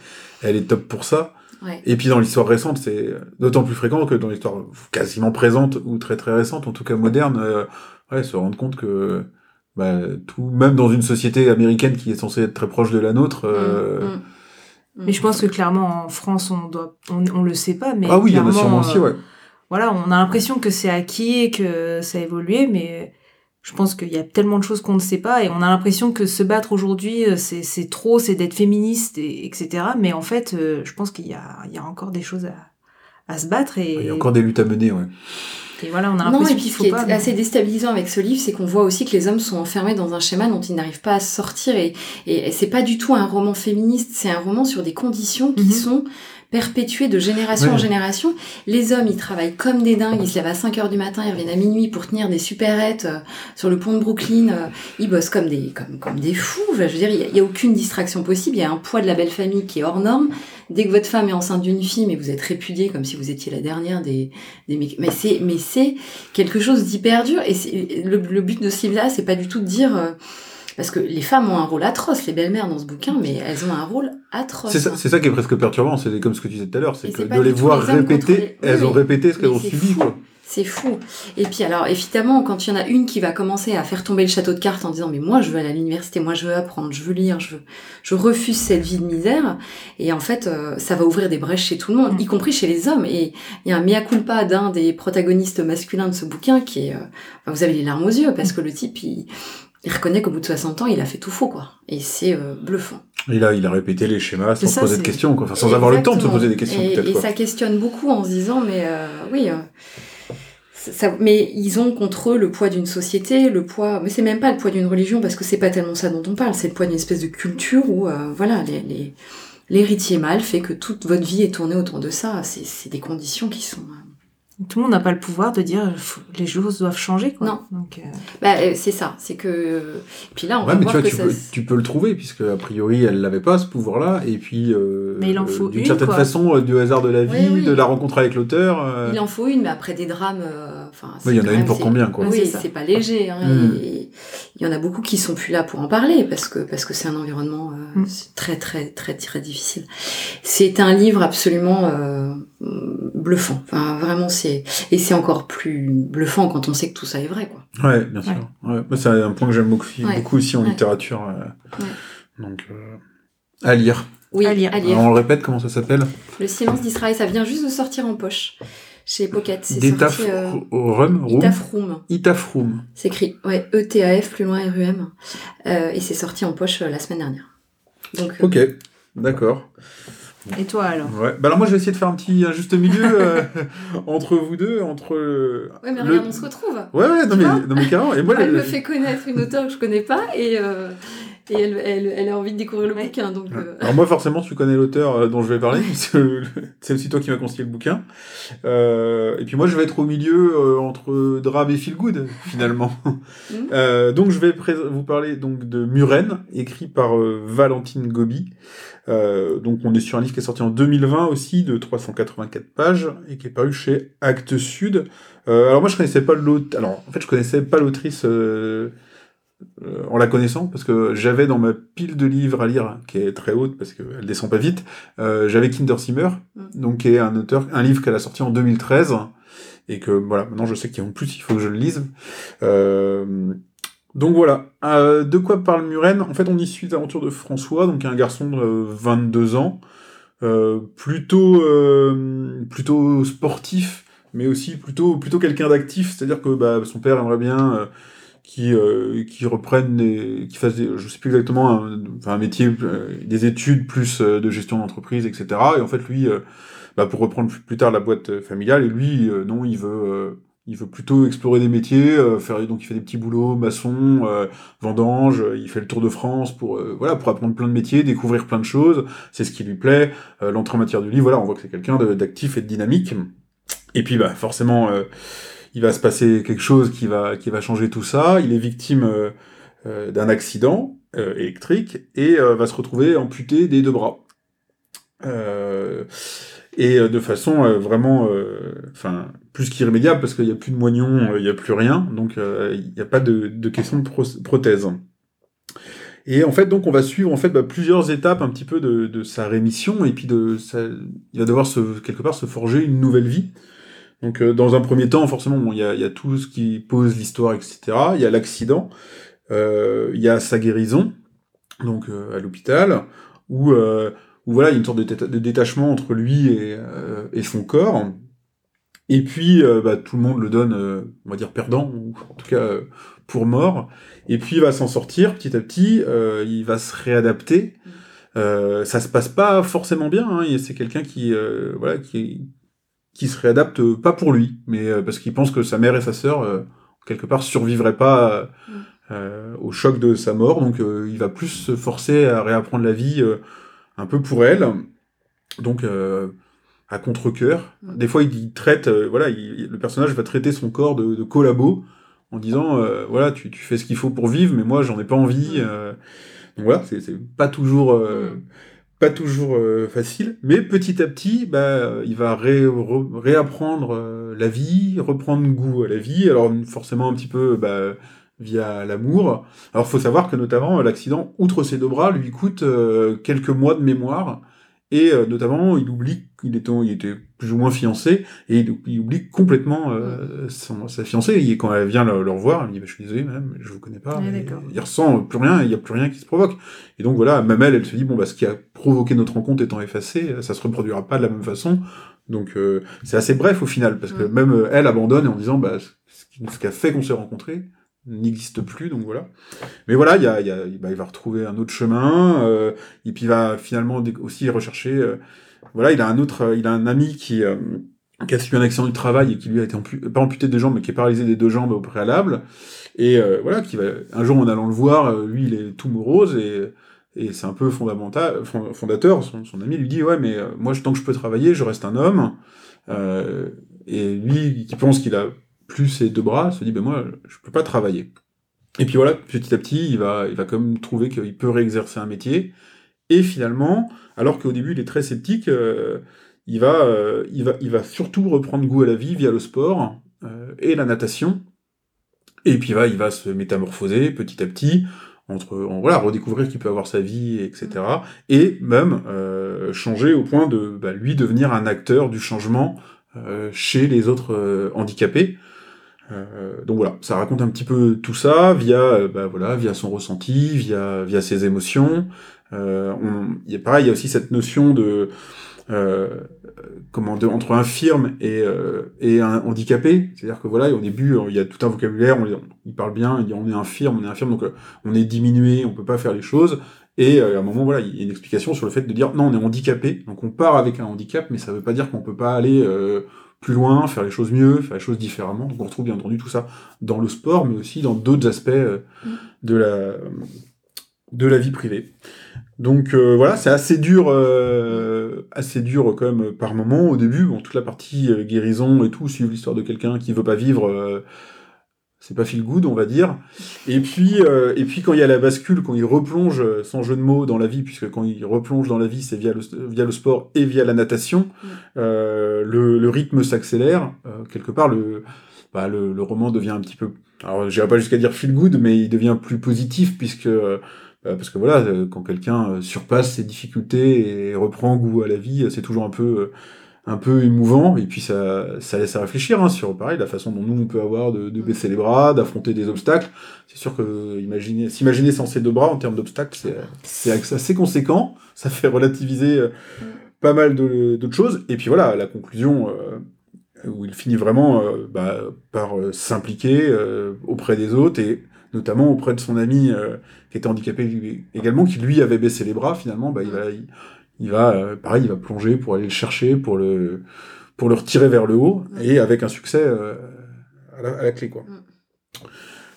elle est top pour ça. Ouais. Et puis dans l'histoire récente, c'est d'autant plus fréquent que dans l'histoire quasiment présente ou très très récente, en tout cas moderne, euh, ouais, se rendre compte que bah, tout, même dans une société américaine qui est censée être très proche de la nôtre, euh, Mm, mm. Mais je pense que clairement, en France, on doit, on, on le sait pas, mais ah oui, il y en a clairement, sûrement aussi, euh, ouais. Voilà, on a l'impression que c'est acquis et que ça a évolué, mais je pense qu'il y a tellement de choses qu'on ne sait pas et on a l'impression que se battre aujourd'hui, euh, c'est c'est trop, c'est d'être féministe, et, etc. Mais en fait, euh, je pense qu'il y a, il y a encore des choses à, à se battre et, Il y a encore des luttes à mener, ouais. Et voilà, on a Non, et puis ce qui est pas. assez déstabilisant avec ce livre, c'est qu'on voit aussi que les hommes sont enfermés dans un schéma dont ils n'arrivent pas à sortir. Et, et c'est pas du tout un roman féministe, c'est un roman sur des conditions qui Mhm. sont perpétuées de génération en génération. Les hommes, ils travaillent comme des dingues, ils se lèvent à 5 heures du matin, ils reviennent à minuit pour tenir des supérettes euh, sur le pont de Brooklyn. euh, ils bossent comme des, comme, comme des fous. Enfin, je veux dire, il y a- aucune distraction possible. Il y a un poids de la belle famille qui est hors norme. Dès que votre femme est enceinte d'une fille, mais vous êtes répudié comme si vous étiez la dernière des, des mecs. Mais c'est, mais c'est quelque chose d'hyper dur. Et le, le but de ce livre-là, c'est pas du tout de dire, euh, parce que les femmes ont un rôle atroce, les belles-mères dans ce bouquin, mais elles ont un rôle atroce. C'est ça, qui est presque perturbant, c'est comme ce que tu disais tout à l'heure, c'est que de les voir répéter, Oui, elles ont répété ce qu'elles ont subi, quoi. C'est fou. Et puis alors, évidemment, quand il y en a une qui va commencer à faire tomber le château de cartes en disant mais moi je veux aller à l'université, moi je veux apprendre, je veux lire, je veux, je refuse cette vie de misère. Et en fait, euh, ça va ouvrir des brèches chez tout le monde, Mm. y compris chez les hommes. Et il y a un mea culpa d'un des protagonistes masculins de ce bouquin qui est, euh, enfin, vous avez les larmes aux yeux parce que le type il, il reconnaît qu'au bout de 60 ans il a fait tout faux quoi. Et c'est euh, bluffant. Et là, il a répété les schémas sans se poser de questions, quoi. Enfin, sans avoir le temps de se poser des questions, Et, peut-être, et quoi. ça questionne beaucoup en se disant, mais euh, oui, euh, ça- mais ils ont contre eux le poids d'une société, le poids, mais c'est même pas le poids d'une religion parce que c'est pas tellement ça dont on parle, c'est le poids d'une espèce de culture où, euh, voilà, les, les- l'héritier mâle fait que toute votre vie est tournée autour de ça. C'est, c'est des conditions qui sont. Euh, Tout le monde n'a pas le pouvoir de dire faut- les choses doivent changer. Quoi. Non. Donc, euh, Bah, euh, c'est ça, c'est que. euh, Puis là, on Ouais, va mais tu vois, que tu ça. peux, tu peux le trouver, puisque a priori, elle l'avait pas, ce pouvoir-là, et puis, euh, Mais il en euh, faut d'une une, certaine quoi. façon, euh, du hasard de la vie, Oui, oui. de la rencontre avec l'auteur. euh, Il en faut une, mais après des drames. euh, Enfin, il y en c'est a une pour c'est- combien, quoi? Oui, c'est c'est pas léger. Hein, Mm. et il y en a beaucoup qui sont plus là pour en parler parce que parce que c'est un environnement euh, Mm. c'est très très très très difficile. C'est un livre absolument euh, bluffant. Enfin, vraiment, c'est et c'est encore plus bluffant quand on sait que tout ça est vrai, quoi. Ouais, bien sûr. Ouais. Moi, c'est un point que j'aime beaucoup, Ouais. beaucoup aussi en Ouais. littérature. euh, Ouais. Donc, euh, à lire. Oui, À lire. Alors, on le répète, comment ça s'appelle? Le silence d'Israël, ça vient juste de sortir en poche chez Pocket. C'est D'Etaf sorti. Euh, Rum Room Itafroom. Itafroom. C'est écrit, ouais, E-T-A-F, plus loin R-U-M. Euh, et c'est sorti en poche euh, la semaine dernière. Donc, euh, Ok, d'accord. Et toi alors Ouais. Bah alors moi je vais essayer de faire un petit un juste milieu euh, entre vous deux, entre euh, ouais, mais le- regarde, on se retrouve. Ouais ouais non mais, non mais carrément et moi elle le- me fait connaître une auteure que je connais pas et, euh, et elle, elle, elle a envie de découvrir le bouquin. Donc, Ouais. euh, Alors moi forcément tu connais l'auteur euh, dont je vais parler c'est aussi toi qui m'as conseillé le bouquin Euh, et puis moi je vais être au milieu euh, entre drame et feel good finalement. Euh, donc je vais vous parler donc de Muren écrit par euh, Valentine Gobi Euh, donc on est sur un livre qui est sorti en 2020 aussi de 384 pages et qui est paru chez Actes Sud Euh, alors moi je connaissais pas l'autre alors en fait je connaissais pas l'autrice euh, euh, en la connaissant, parce que j'avais dans ma pile de livres à lire, qui est très haute parce qu'elle descend pas vite, euh, j'avais Kinder Simmer, Mm. donc qui est un auteur, un livre qu'elle a sorti en 2013, et que voilà, maintenant je sais qu'il y a en plus, il faut que je le lise. Euh, donc voilà, Euh, de quoi parle Muren? En fait, on y suit l'aventure de François, donc un garçon de euh, 22 ans, euh, plutôt, euh, plutôt sportif, mais aussi plutôt, plutôt quelqu'un d'actif, c'est-à-dire que bah, son père aimerait bien euh, qui, qui reprennent, des, qui fassent, des, je sais plus exactement, un, enfin, un métier, des études plus de gestion d'entreprise, etc. Et en fait, lui, bah, pour reprendre plus, tard la boîte familiale, et lui, non, il veut, il veut plutôt explorer des métiers, euh, faire, donc il fait des petits boulots, maçon, euh, vendange, euh, il fait le tour de France pour, euh, voilà, pour apprendre plein de métiers, découvrir plein de choses, c'est ce qui lui plaît. Euh, L'entrée en matière du livre, voilà, on voit que c'est quelqu'un d'actif et de dynamique. Et puis, bah, forcément, euh, il va se passer quelque chose qui va, qui va changer tout ça. Il est victime d'un accident électrique et va se retrouver amputé des deux bras. Euh, et euh, de façon euh, vraiment, euh, enfin, plus qu'irrémédiable parce qu'il n'y a plus de moignon, euh, il n'y a plus rien, donc il n'y a pas de, de question de pro- prothèse. Et en fait, donc, on va suivre en fait bah, plusieurs étapes un petit peu de, de sa rémission, et puis de, sa... il va devoir se, quelque part se forger une nouvelle vie. Donc, euh, dans un premier temps, forcément, bon, il y, a, y a tout ce qui pose l'histoire, etc. Il y a l'accident, il y a sa guérison, donc euh, à l'hôpital, où, où voilà, il y a une sorte de, déta- de détachement entre lui et, euh, et son corps. Et puis, euh, bah, tout le monde le donne, euh, on va dire, perdant, ou en tout cas pour mort. Et puis, il va s'en sortir petit à petit, il va se réadapter. Ça se passe pas forcément bien, hein, c'est quelqu'un qui, voilà, qui, qui se réadapte pas pour lui, mais parce qu'il pense que sa mère et sa sœur, quelque part, survivraient pas euh, au choc de sa mort, donc euh, il va plus se forcer à réapprendre la vie euh, un peu pour elle. Donc, euh, à contre-cœur. Mm. Des fois, il, il traite, euh, voilà, il- le personnage va traiter son corps de, de collabo en disant, euh, voilà, tu, tu fais ce qu'il faut pour vivre, mais moi, j'en ai pas envie. Mm. donc voilà, c'est pas toujours, Mm. pas toujours facile, mais petit à petit, bah, il va ré- re- réapprendre la vie, reprendre goût à la vie. Alors forcément un petit peu, bah, via l'amour. Alors faut savoir que notamment l'accident, outre ses deux bras, lui coûte euh, quelques mois de mémoire. Et euh, notamment, il oublie qu'il était, il était plus ou moins fiancé, et il, il oublie complètement euh, son- sa fiancée. Et quand elle vient le, le revoir, elle me dit bah, Je suis désolé, madame, je vous connais pas. Ouais, il ressent plus rien, il n'y a plus rien qui se provoque. Et donc voilà, même elle, elle se dit Bon, bah, ce qui a provoqué notre rencontre étant effacé, ça se reproduira pas de la même façon. Donc euh, c'est assez bref au final, parce que même euh, elle abandonne en disant bah, Ce ce qui a fait qu'on s'est rencontrés n'existe plus, donc voilà. Mais voilà, il, y a, il, y a- bah, il va retrouver un autre chemin, euh, et puis il va finalement aussi rechercher. euh, voilà, il a un autre, il a un ami qui, euh, qui a subi un accident du travail et qui lui a été pas amputé des jambes, mais qui est paralysé des deux jambes au préalable. Et euh, voilà, qui va un jour en allant le voir, euh, lui il est tout morose et et c'est un peu fondamental, fond- fondateur. Son, son ami lui dit ouais, mais euh, moi tant que je peux travailler, je reste un homme. Et lui qui pense qu'il a plus ses deux bras se dit ben moi je peux pas travailler. Et puis voilà, petit à petit, il va, il va quand même trouver qu'il peut réexercer un métier. Et finalement, alors qu'au début il est très sceptique, euh, il, va, euh, il, va, il va surtout reprendre goût à la vie via le sport euh, et la natation. Et puis va, il va se métamorphoser petit à petit, entre en, voilà, redécouvrir qu'il peut avoir sa vie, etc. Et même changer au point de bah, lui devenir un acteur du changement chez les autres handicapés. Euh, donc voilà, ça raconte un petit peu tout ça via, euh, bah, voilà, via son ressenti, via, via ses émotions. Euh, y a pareil, il y a aussi cette notion de euh, comment de, entre infirme et, euh, et un handicapé. C'est-à-dire que voilà, au début, il y a tout un vocabulaire, on, il parle bien, il dit on est infirme, on est infirme, donc euh, on est diminué, on peut pas faire les choses. Et euh, à un moment, voilà, il y a une explication sur le fait de dire non, on est handicapé, donc on part avec un handicap, mais ça veut pas dire qu'on peut pas aller euh, plus loin, faire les choses mieux, faire les choses différemment. Donc on retrouve bien entendu tout ça dans le sport, mais aussi dans d'autres aspects euh, de la de la vie privée. Donc euh, voilà, c'est assez dur, euh, assez dur quand même par moment au début. Bon, toute la partie euh, guérison et tout, suivre l'histoire de quelqu'un qui veut pas vivre, c'est pas feel good, on va dire. Et puis, euh, et puis quand il y a la bascule, quand il replonge euh, sans jeu de mots dans la vie, puisque quand il replonge dans la vie, c'est via le, via le sport et via la natation, euh, le, le rythme s'accélère. Euh, quelque part, le, bah, le, le roman devient un petit peu, alors j'irai pas jusqu'à dire feel good, mais il devient plus positif puisque euh, parce que voilà, euh, quand quelqu'un surpasse ses difficultés et reprend goût à la vie, c'est toujours un peu, euh, un peu émouvant. Et puis ça, ça laisse à réfléchir hein, sur pareil la façon dont nous on peut avoir de, de baisser les bras, d'affronter des obstacles. C'est sûr que imaginer, s'imaginer sans ses deux bras en termes d'obstacles, c'est, assez conséquent. Ça fait relativiser euh, pas mal d'autres choses. Et puis voilà, la conclusion. euh, où il finit vraiment euh, bah, par euh, s'impliquer euh, auprès des autres et notamment auprès de son ami qui était handicapé lui- également, qui lui avait baissé les bras finalement, bah, il va, il, il va euh, pareil, il va plonger pour aller le chercher, pour le, pour le retirer vers le haut, et avec un succès euh, à, la, à la clé quoi. Mm.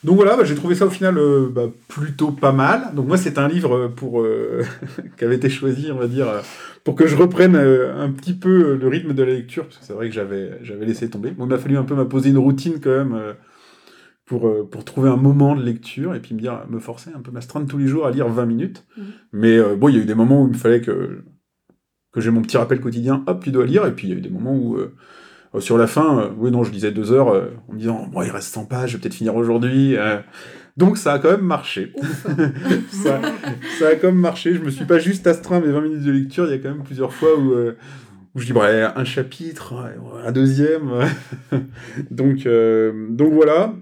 Donc voilà, bah, j'ai trouvé ça au final euh, bah, plutôt pas mal. Donc moi c'est un livre pour euh, qui avait été choisi, on va dire, euh, pour que je reprenne euh, un petit peu le rythme de la lecture, parce que c'est vrai que j'avais j'avais laissé tomber. Bon, il m'a fallu un peu m'imposer une routine quand même euh, pour, euh, pour trouver un moment de lecture et puis me dire, me forcer un peu m'astreindre tous les jours à lire 20 minutes. Mhm. Mais euh, bon, il y a eu des moments où il fallait que, que j'ai mon petit rappel quotidien, hop, tu dois lire, et puis il y a eu des moments où... euh, sur la fin, euh, oui, non, je lisais deux heures en me disant, bon, il reste 100 pages, je vais peut-être finir aujourd'hui. donc ça a quand même marché. ça, ça a quand même marché. Je me suis pas juste astreint mes 20 minutes de lecture. Il y a quand même plusieurs fois où, où je dis, ouais, un chapitre, un deuxième. donc, euh, donc voilà.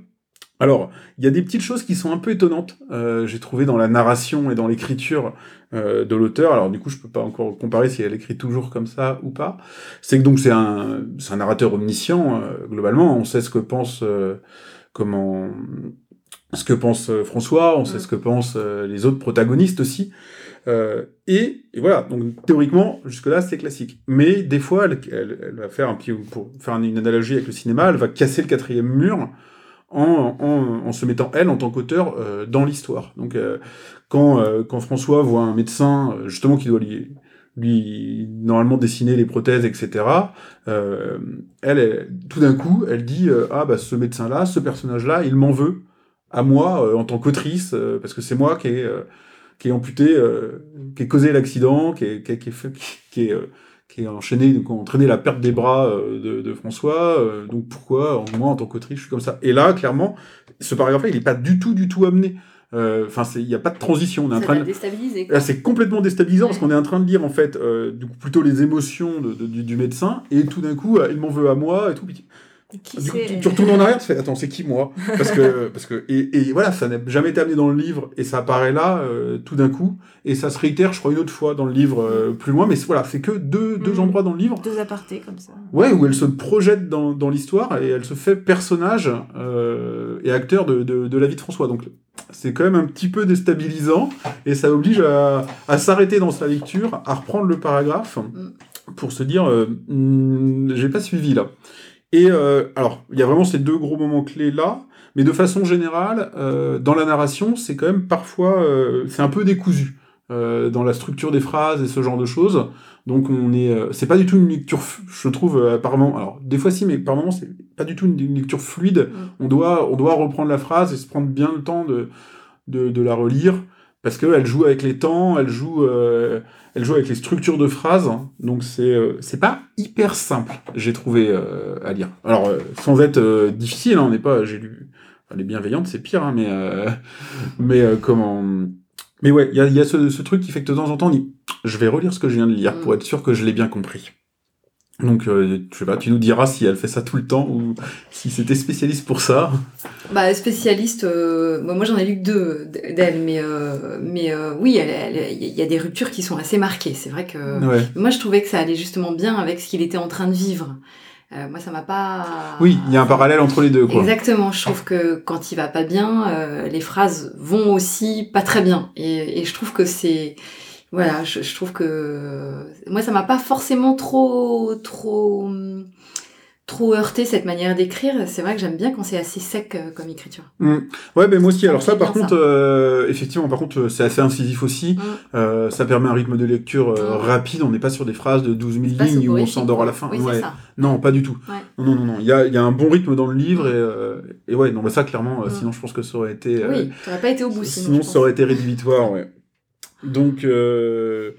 Alors, il y a des petites choses qui sont un peu étonnantes, euh, j'ai trouvé dans la narration et dans l'écriture euh, de l'auteur. Alors du coup, je peux pas encore comparer si elle écrit toujours comme ça ou pas. C'est que donc c'est un, un narrateur omniscient euh, globalement. On sait ce que pense euh, comment ce que pense euh, François, on sait Mm. ce que pensent euh, les autres protagonistes aussi. Euh, et, et voilà, donc théoriquement, jusque-là, c'est classique. Mais des fois, elle, elle, elle va faire un petit, pour faire une analogie avec le cinéma, elle va casser le quatrième mur en, en, en se mettant, elle, en tant qu'auteur, euh, dans l'histoire. Donc, euh, quand, euh, quand François voit un médecin, euh, justement, qui doit lui, lui, normalement, dessiner les prothèses, etc., euh, elle, elle, tout d'un coup, elle dit, euh, ah, bah, ce médecin-là, ce personnage-là, il m'en veut à moi, en tant qu'autrice, parce que c'est moi qui ai, qui ai amputé, qui ai causé l'accident, qui ai, qui ai, qui ai fait- qui est enchaîné, donc entraîné la perte des bras euh, de, de François. euh, donc pourquoi, en- moi, en tant qu'autrice, je suis comme ça Et là, clairement, ce paragraphe-là, il n'est pas du tout, du tout amené. Euh, Enfin, c'est- il n'y a pas de transition. On est en Ça train de... déstabilisé. quoi. Là, c'est complètement déstabilisant parce Ouais. qu'on est en train de lire, en fait, euh, du coup, plutôt les émotions de- de- du, du médecin, et tout d'un coup, euh, il m'en veut à moi, et tout. Puis Qui du coup, c'est tu, tu retournes en arrière, tu fais attends, c'est qui moi? Parce que parce que et, et voilà, ça n'a jamais été amené dans le livre et ça apparaît là euh, tout d'un coup et ça se réitère, je crois une autre fois dans le livre euh, plus loin, mais voilà, c'est que deux, deux Mhm. endroits dans le livre. Deux apartés comme ça. Ouais, où elle se projette dans, dans l'histoire et elle se fait personnage euh, et acteur de, de, de la vie de François. Donc c'est quand même un petit peu déstabilisant et ça oblige à, à s'arrêter dans sa lecture, à reprendre le paragraphe pour se dire Hmm, j'ai pas suivi là. Et euh, alors, il y a vraiment ces deux gros moments clés là, mais de façon générale, euh, dans la narration, c'est quand même parfois, euh, c'est un peu décousu dans la structure des phrases et ce genre de choses. Donc on est, c'est pas du tout une lecture, je trouve par moment. Alors des fois si, mais par moment c'est pas du tout une, une lecture fluide. On doit, on doit reprendre la phrase et se prendre bien le temps de de, de la relire parce qu'elle joue avec les temps, elle joue, euh, elle joue avec les structures de phrases. Donc c'est, euh, c'est pas hyper simple, j'ai trouvé euh, à lire. Alors euh, sans être euh, difficile, hein, on n'est pas, j'ai lu, enfin, les bienveillantes c'est pire, hein, mais euh, mais euh, comment. Mais ouais, il y a, il y a ce, ce truc qui fait que de temps en temps, on dit je vais relire ce que je viens de lire pour Mm. être sûr que je l'ai bien compris. Donc, euh, pas, tu nous diras si elle fait ça tout le temps ou si c'était spécialiste pour ça. Bah, spécialiste, euh, moi moi, j'en ai lu que deux d'elle, mais, euh, mais euh, oui, il y a des ruptures qui sont assez marquées. C'est vrai que Ouais. moi je trouvais que ça allait justement bien avec ce qu'il était en train de vivre. Euh, moi ça m'a pas. Oui, il y a un parallèle entre les deux, quoi. Exactement, je trouve que quand il va pas bien, euh, les phrases vont aussi pas très bien. Et, et je trouve que c'est. Voilà, je, je trouve que. Moi, ça m'a pas forcément trop. trop. trop heurté cette manière d'écrire. C'est vrai que j'aime bien quand c'est assez sec euh, comme écriture. Mm. Ouais, ben moi aussi. Alors ça, par contre, ça. euh, effectivement, par contre, c'est assez incisif aussi. Mm. Euh, ça permet un rythme de lecture euh, Mm. rapide. On n'est pas sur des phrases de 12 000 C'est pas lignes où on s'endort à la fin. Oui, Ouais. ça. Non, pas du tout. Ouais. Non, non, non. Il y a, il y a un bon rythme dans le livre et, euh, et ouais, non, mais ça, clairement, sinon je pense que ça aurait été... euh, Oui, t'aurais pas été au bout sinon. Sinon, ça aurait été rédhibitoire, ouais. Donc, euh,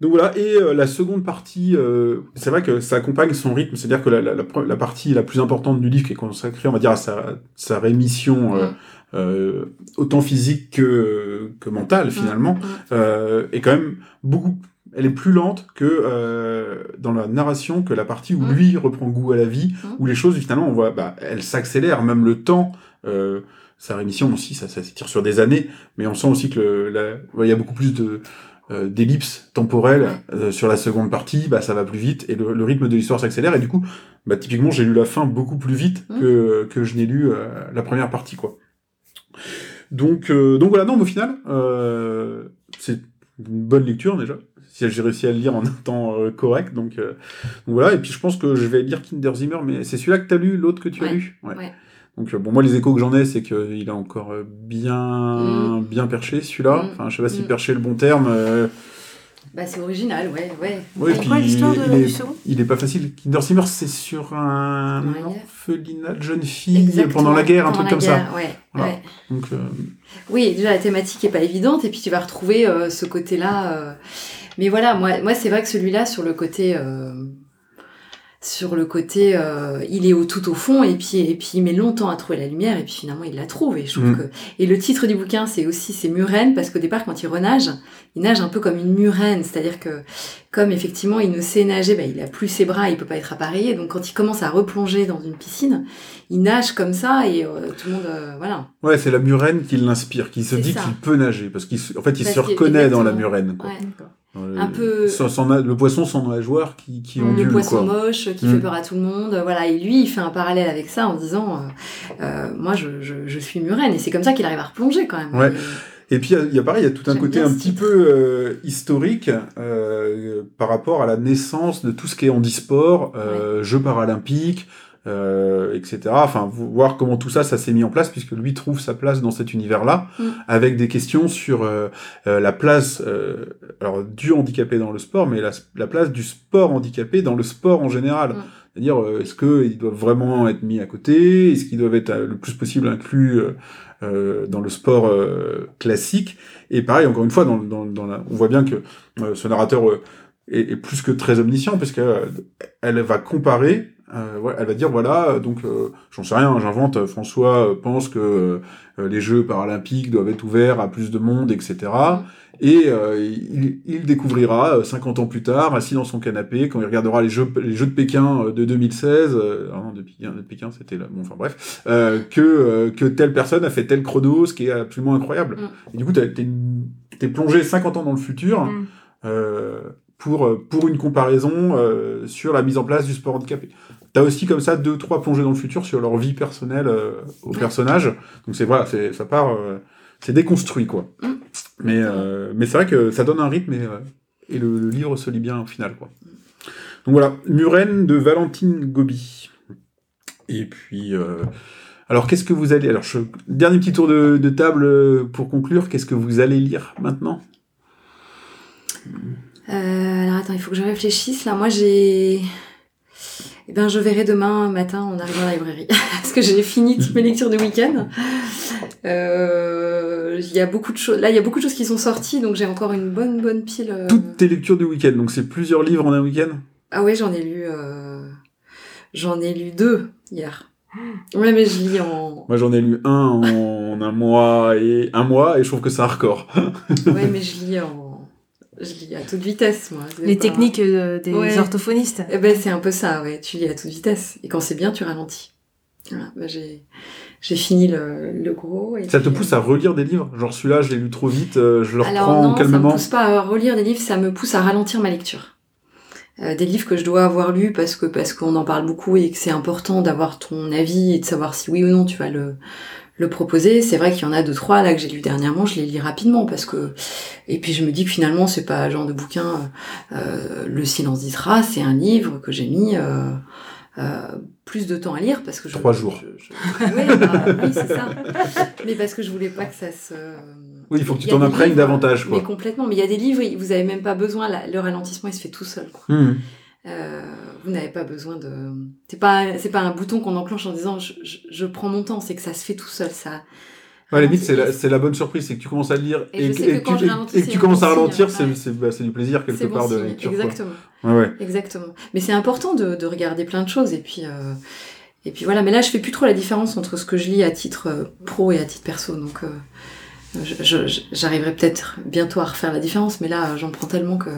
donc voilà. Et euh, la seconde partie, euh, c'est vrai que ça accompagne son rythme. C'est-à-dire que la, la, la, partie la plus importante du livre, qui est consacrée, on va dire, à sa, sa rémission, euh, euh, autant physique que, que mentale, finalement, euh, est quand même beaucoup. Elle est plus lente que euh, dans la narration que la partie où lui reprend goût à la vie, où les choses finalement on voit, bah, elles s'accélèrent, même le temps. Euh, sa rémission aussi, ça, ça s'étire sur des années, mais on sent aussi que le- la- ouais, il y a beaucoup plus de euh, d'ellipses temporelles euh, sur la seconde partie, bah ça va plus vite et le, le rythme de l'histoire s'accélère et du coup, bah typiquement j'ai lu la fin beaucoup plus vite Mm. que que je n'ai lu euh, la première partie quoi. Donc euh, donc voilà non mais au final euh, c'est une bonne lecture déjà. Si j'ai réussi à le lire en un temps euh, correct donc, euh, donc voilà et puis je pense que je vais lire Kinder Zimmer mais c'est celui-là que tu as lu l'autre que tu as Ouais, lu? Ouais. Donc euh, bon moi les échos que j'en ai c'est qu'il est encore euh, bien bien perché celui-là Mm. enfin je sais pas si Mm. perché est le bon terme euh, Bah, c'est original, ouais, ouais. ouais, C'est puis quoi l'histoire de- il est, du second il est pas facile Kinder Zimmer c'est sur un Ouais. orphelinat de jeune fille Exactement, pendant la guerre un truc comme guerre, Ouais, Voilà. ouais. ça donc euh, Oui, déjà la thématique est pas évidente et puis tu vas retrouver euh, ce côté-là. Mais voilà, moi, moi c'est vrai que celui-là sur le côté, euh, sur le côté, euh, il est au tout au fond et puis et puis il met longtemps à trouver la lumière et puis finalement il la trouve et je trouve Mm. que et le titre du bouquin c'est aussi c'est murène parce qu'au départ quand il renage, il nage un peu comme une murène, c'est-à-dire que comme effectivement il ne sait nager, bah, il a plus ses bras, il peut pas être appareillé donc quand il commence à replonger dans une piscine, il nage comme ça et euh, tout le monde euh, voilà. ouais c'est la murène qui l'inspire qui se dit qu'il peut nager parce qu'il se- en fait il Parce se reconnaît dans la murène quoi. Ouais. Le, Un peu- sans- sans na- le poisson sans nageoire qui qui ondule le poisson quoi moche qui Mm. fait peur à tout le monde, voilà. Et lui, il fait un parallèle avec ça en disant, euh, euh, moi, je, je, je suis murène, et c'est comme ça qu'il arrive à replonger quand même. Ouais. Et puis il y a- il y, a pareil, il y a tout un côté un petit titre. peu euh, historique euh, par rapport à la naissance de tout ce qui est handisport, euh, Jeux paralympiques, euh, etc. Enfin, vo- voir comment tout ça, ça s'est mis en place, puisque lui trouve sa place dans cet univers-là, Mm. avec des questions sur euh, euh, la place euh, alors du handicapé dans le sport, mais la, la place du sport handicapé dans le sport en général. Mm. C'est-à-dire, euh, est-ce qu'ils doivent vraiment être mis à côté? Est-ce qu'ils doivent être le plus possible inclus euh, dans le sport euh, classique? Et pareil, encore une fois, dans, dans, dans la, on voit bien que euh, ce narrateur est, est plus que très omniscient, parce qu'elle elle va comparer, euh, ouais, elle va dire, voilà, donc, euh, j'en sais rien, j'invente, euh, François euh, pense que euh, les Jeux paralympiques doivent être ouverts à plus de monde, etc. Et euh, il, il découvrira euh, 50 ans plus tard, assis dans son canapé, quand il regardera les Jeux, les jeux de Pékin euh, de 2016, euh, ah non, de Pékin, de Pékin c'était là, bon, enfin bref, euh, que, euh, que telle personne a fait tel chrono, ce qui est absolument incroyable. Mm. Et du coup, t'es plongé 50 ans dans le futur Mm. euh, pour, euh, pour une comparaison euh, sur la mise en place du sport handicapé. T'as aussi comme ça deux, trois plongées dans le futur sur leur vie personnelle euh, aux Ouais. personnages. Donc c'est voilà, c'est ça part, euh, c'est déconstruit quoi. Mm. Mais mais c'est vrai que ça donne un rythme et, et le, le livre se lit bien au final quoi. Donc voilà, Muren de Valentine Gobi. Et puis alors qu'est-ce que vous allez alors je... dernier petit tour de, de table pour conclure, qu'est-ce que vous allez lire maintenant? Euh, alors attends, il faut que je réfléchisse. Là, moi, j'ai. Eh ben, je verrai demain matin en arrivant à la librairie. Parce que j'ai fini toutes mes lectures de week-end. Euh, Il y a beaucoup de choses. Là, il y a beaucoup de choses qui sont sorties, donc j'ai encore une bonne, bonne pile. euh. Toutes tes lectures du week-end, donc c'est plusieurs livres en un week-end? Ah ouais, j'en ai lu. euh, J'en ai lu deux hier. Ouais, mais je lis en. Moi j'en ai lu un en un mois et un mois et je trouve que c'est un record. Ouais, mais je lis en. Je lis à toute vitesse, moi. Les pas- techniques euh, des Ouais. orthophonistes. Eh ben, c'est un peu ça, ouais. Tu lis à toute vitesse. Et quand c'est bien, tu ralentis. Voilà, bah, j'ai, j'ai fini le, le gros. Et Ça te pousse à relire des livres? Genre celui-là, je l'ai lu trop vite, euh, je le Alors reprends non, ça me calmement. pousse pas à relire des livres, ça me pousse à ralentir ma lecture. Euh, des livres que je dois avoir lus parce que parce qu'on en parle beaucoup et que c'est important d'avoir ton avis et de savoir si oui ou non tu vas le le proposer. C'est vrai qu'il y en a deux trois là que j'ai lu dernièrement, je les lis rapidement parce que et puis je me dis que finalement c'est pas genre de bouquin. euh, euh, le silence d'Isra, c'est un livre que j'ai mis. Euh, euh, plus de temps à lire parce que je, Trois jours. je- je- Ouais, bah, oui, c'est ça. Mais parce que je voulais pas que ça se. Oui, il faut que tu t'en imprègnes davantage, quoi. Mais complètement. Mais il y a des livres, vous avez même pas besoin. le ralentissement, il se fait tout seul. Quoi. Hum. Euh, vous n'avez pas besoin de. C'est pas, c'est pas un bouton qu'on enclenche en disant je, je, je prends mon temps. C'est que ça se fait tout seul. Ça. Ouais, à la limite, c'est la, c'est la bonne surprise, c'est que tu commences à le lire Et et que quand tu, et que tu commences à ralentir, c'est bah, c'est du plaisir quelque C'est bon part de signe. lecture. quoi. Exactement. Ouais, ouais. Exactement. Mais c'est important de, de regarder plein de choses. Et puis. Euh, et puis voilà. Mais là, je fais plus trop la différence entre ce que je lis à titre euh, pro et à titre perso. Donc. Euh, J'arriverai peut-être bientôt à refaire la différence, mais là, j'en prends tellement que.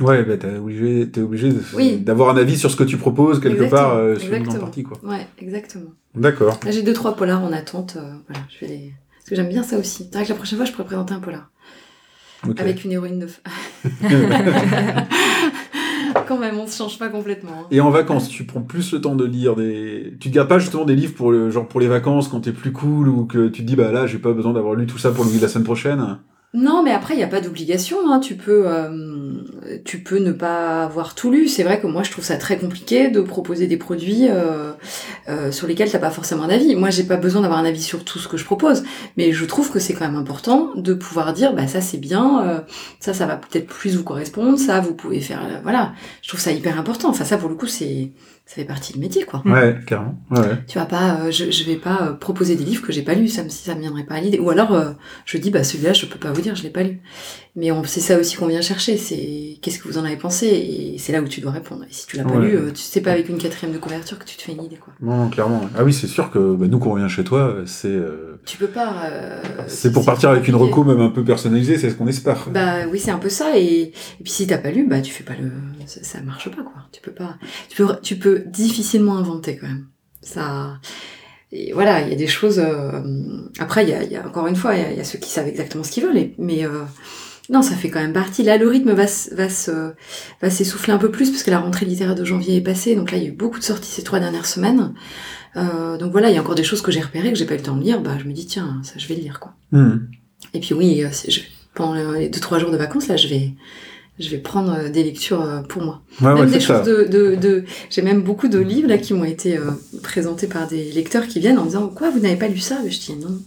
Ouais, bah, t'es obligé, t'es obligé de- Oui. d'avoir un avis sur ce que tu proposes quelque Exactement, part euh, sur une partie, quoi. Ouais, exactement. D'accord. Là, j'ai deux, trois polars en attente. euh, voilà, je vais les. Parce que j'aime bien ça aussi. C'est vrai que la prochaine fois, je pourrais présenter un polar. Ok. Avec une héroïne de. Quand même, on se change pas complètement. hein. Et en vacances, tu prends plus le temps de lire des. Tu gardes pas justement des livres pour le genre pour les vacances quand t'es plus cool ou que tu te dis bah là j'ai pas besoin d'avoir lu tout ça pour le de la semaine prochaine? Non, mais après, il n'y a pas d'obligation. Hein. Tu, peux, euh, tu peux ne pas avoir tout lu. C'est vrai que moi, je trouve ça très compliqué de proposer des produits euh, euh, sur lesquels tu n'as pas forcément d'avis. Moi, j'ai pas besoin d'avoir un avis sur tout ce que je propose. Mais je trouve que c'est quand même important de pouvoir dire, bah ça c'est bien, ça, ça va peut-être plus vous correspondre, ça, vous pouvez faire... voilà, je trouve ça hyper important. Enfin, ça, pour le coup, c'est ça fait partie du métier, quoi. Ouais, carrément. Ouais, ouais. Tu vas pas, euh, je, je vais pas euh, proposer des livres que j'ai pas lus, ça me, ça me viendrait pas à l'idée. Ou alors, euh, je dis, bah celui-là, je peux pas vous dire, je l'ai pas lu. Mais c'est ça aussi qu'on vient chercher, c'est qu'est-ce que vous en avez pensé, et c'est là où tu dois répondre. Et si tu l'as pas lu, euh, tu sais pas avec une quatrième de couverture que tu te fais une idée, quoi. Non, clairement. Ah oui, c'est sûr que bah, nous quand on vient chez toi, c'est euh, Tu peux pas. euh, c'est pour partir avec une reco même un peu personnalisée, c'est ce qu'on espère. Bah oui, c'est un peu ça. Et, et puis si t'as pas lu, bah tu fais pas le, ça, ça marche pas quoi. Tu peux pas, tu peux, tu peux difficilement inventer quand même. Ça, et voilà, il y a des choses. euh, Après, il y y a encore une fois, il y a, il y a ceux qui savent exactement ce qu'ils veulent. et- mais euh, non, ça fait quand même partie. Là, le rythme va, va se, va s'essouffler un peu plus parce que la rentrée littéraire de janvier est passée. Donc là, il y a eu beaucoup de sorties ces trois dernières semaines. Euh, donc voilà, il y a encore des choses que j'ai repérées que j'ai pas eu le temps de lire. Bah, je me dis tiens, ça, je vais le lire quoi. Hmm. Et puis oui, euh, je- pendant les deux trois jours de vacances là, je vais je vais prendre euh, des lectures euh, pour moi. Ouais, même des choses de, de, de... j'ai même beaucoup de livres là qui m'ont été euh, présentés par des lecteurs qui viennent en disant quoi vous n'avez pas lu ça? Mais je dis non.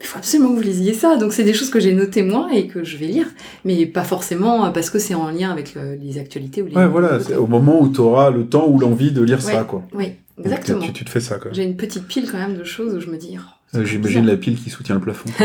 Il faut absolument que vous lisiez ça. Donc c'est des choses que j'ai notées moi et que je vais lire, mais pas forcément euh, parce que c'est en lien avec les actualités ou les. Ouais, voilà, c'est au moment où tu auras le temps ou l'envie de lire ça, quoi. Oui, Donc, exactement. Tu, tu te fais ça, quoi. J'ai une petite pile quand même de choses où je me dis. oh, Euh, J'imagine la pile qui soutient le plafond.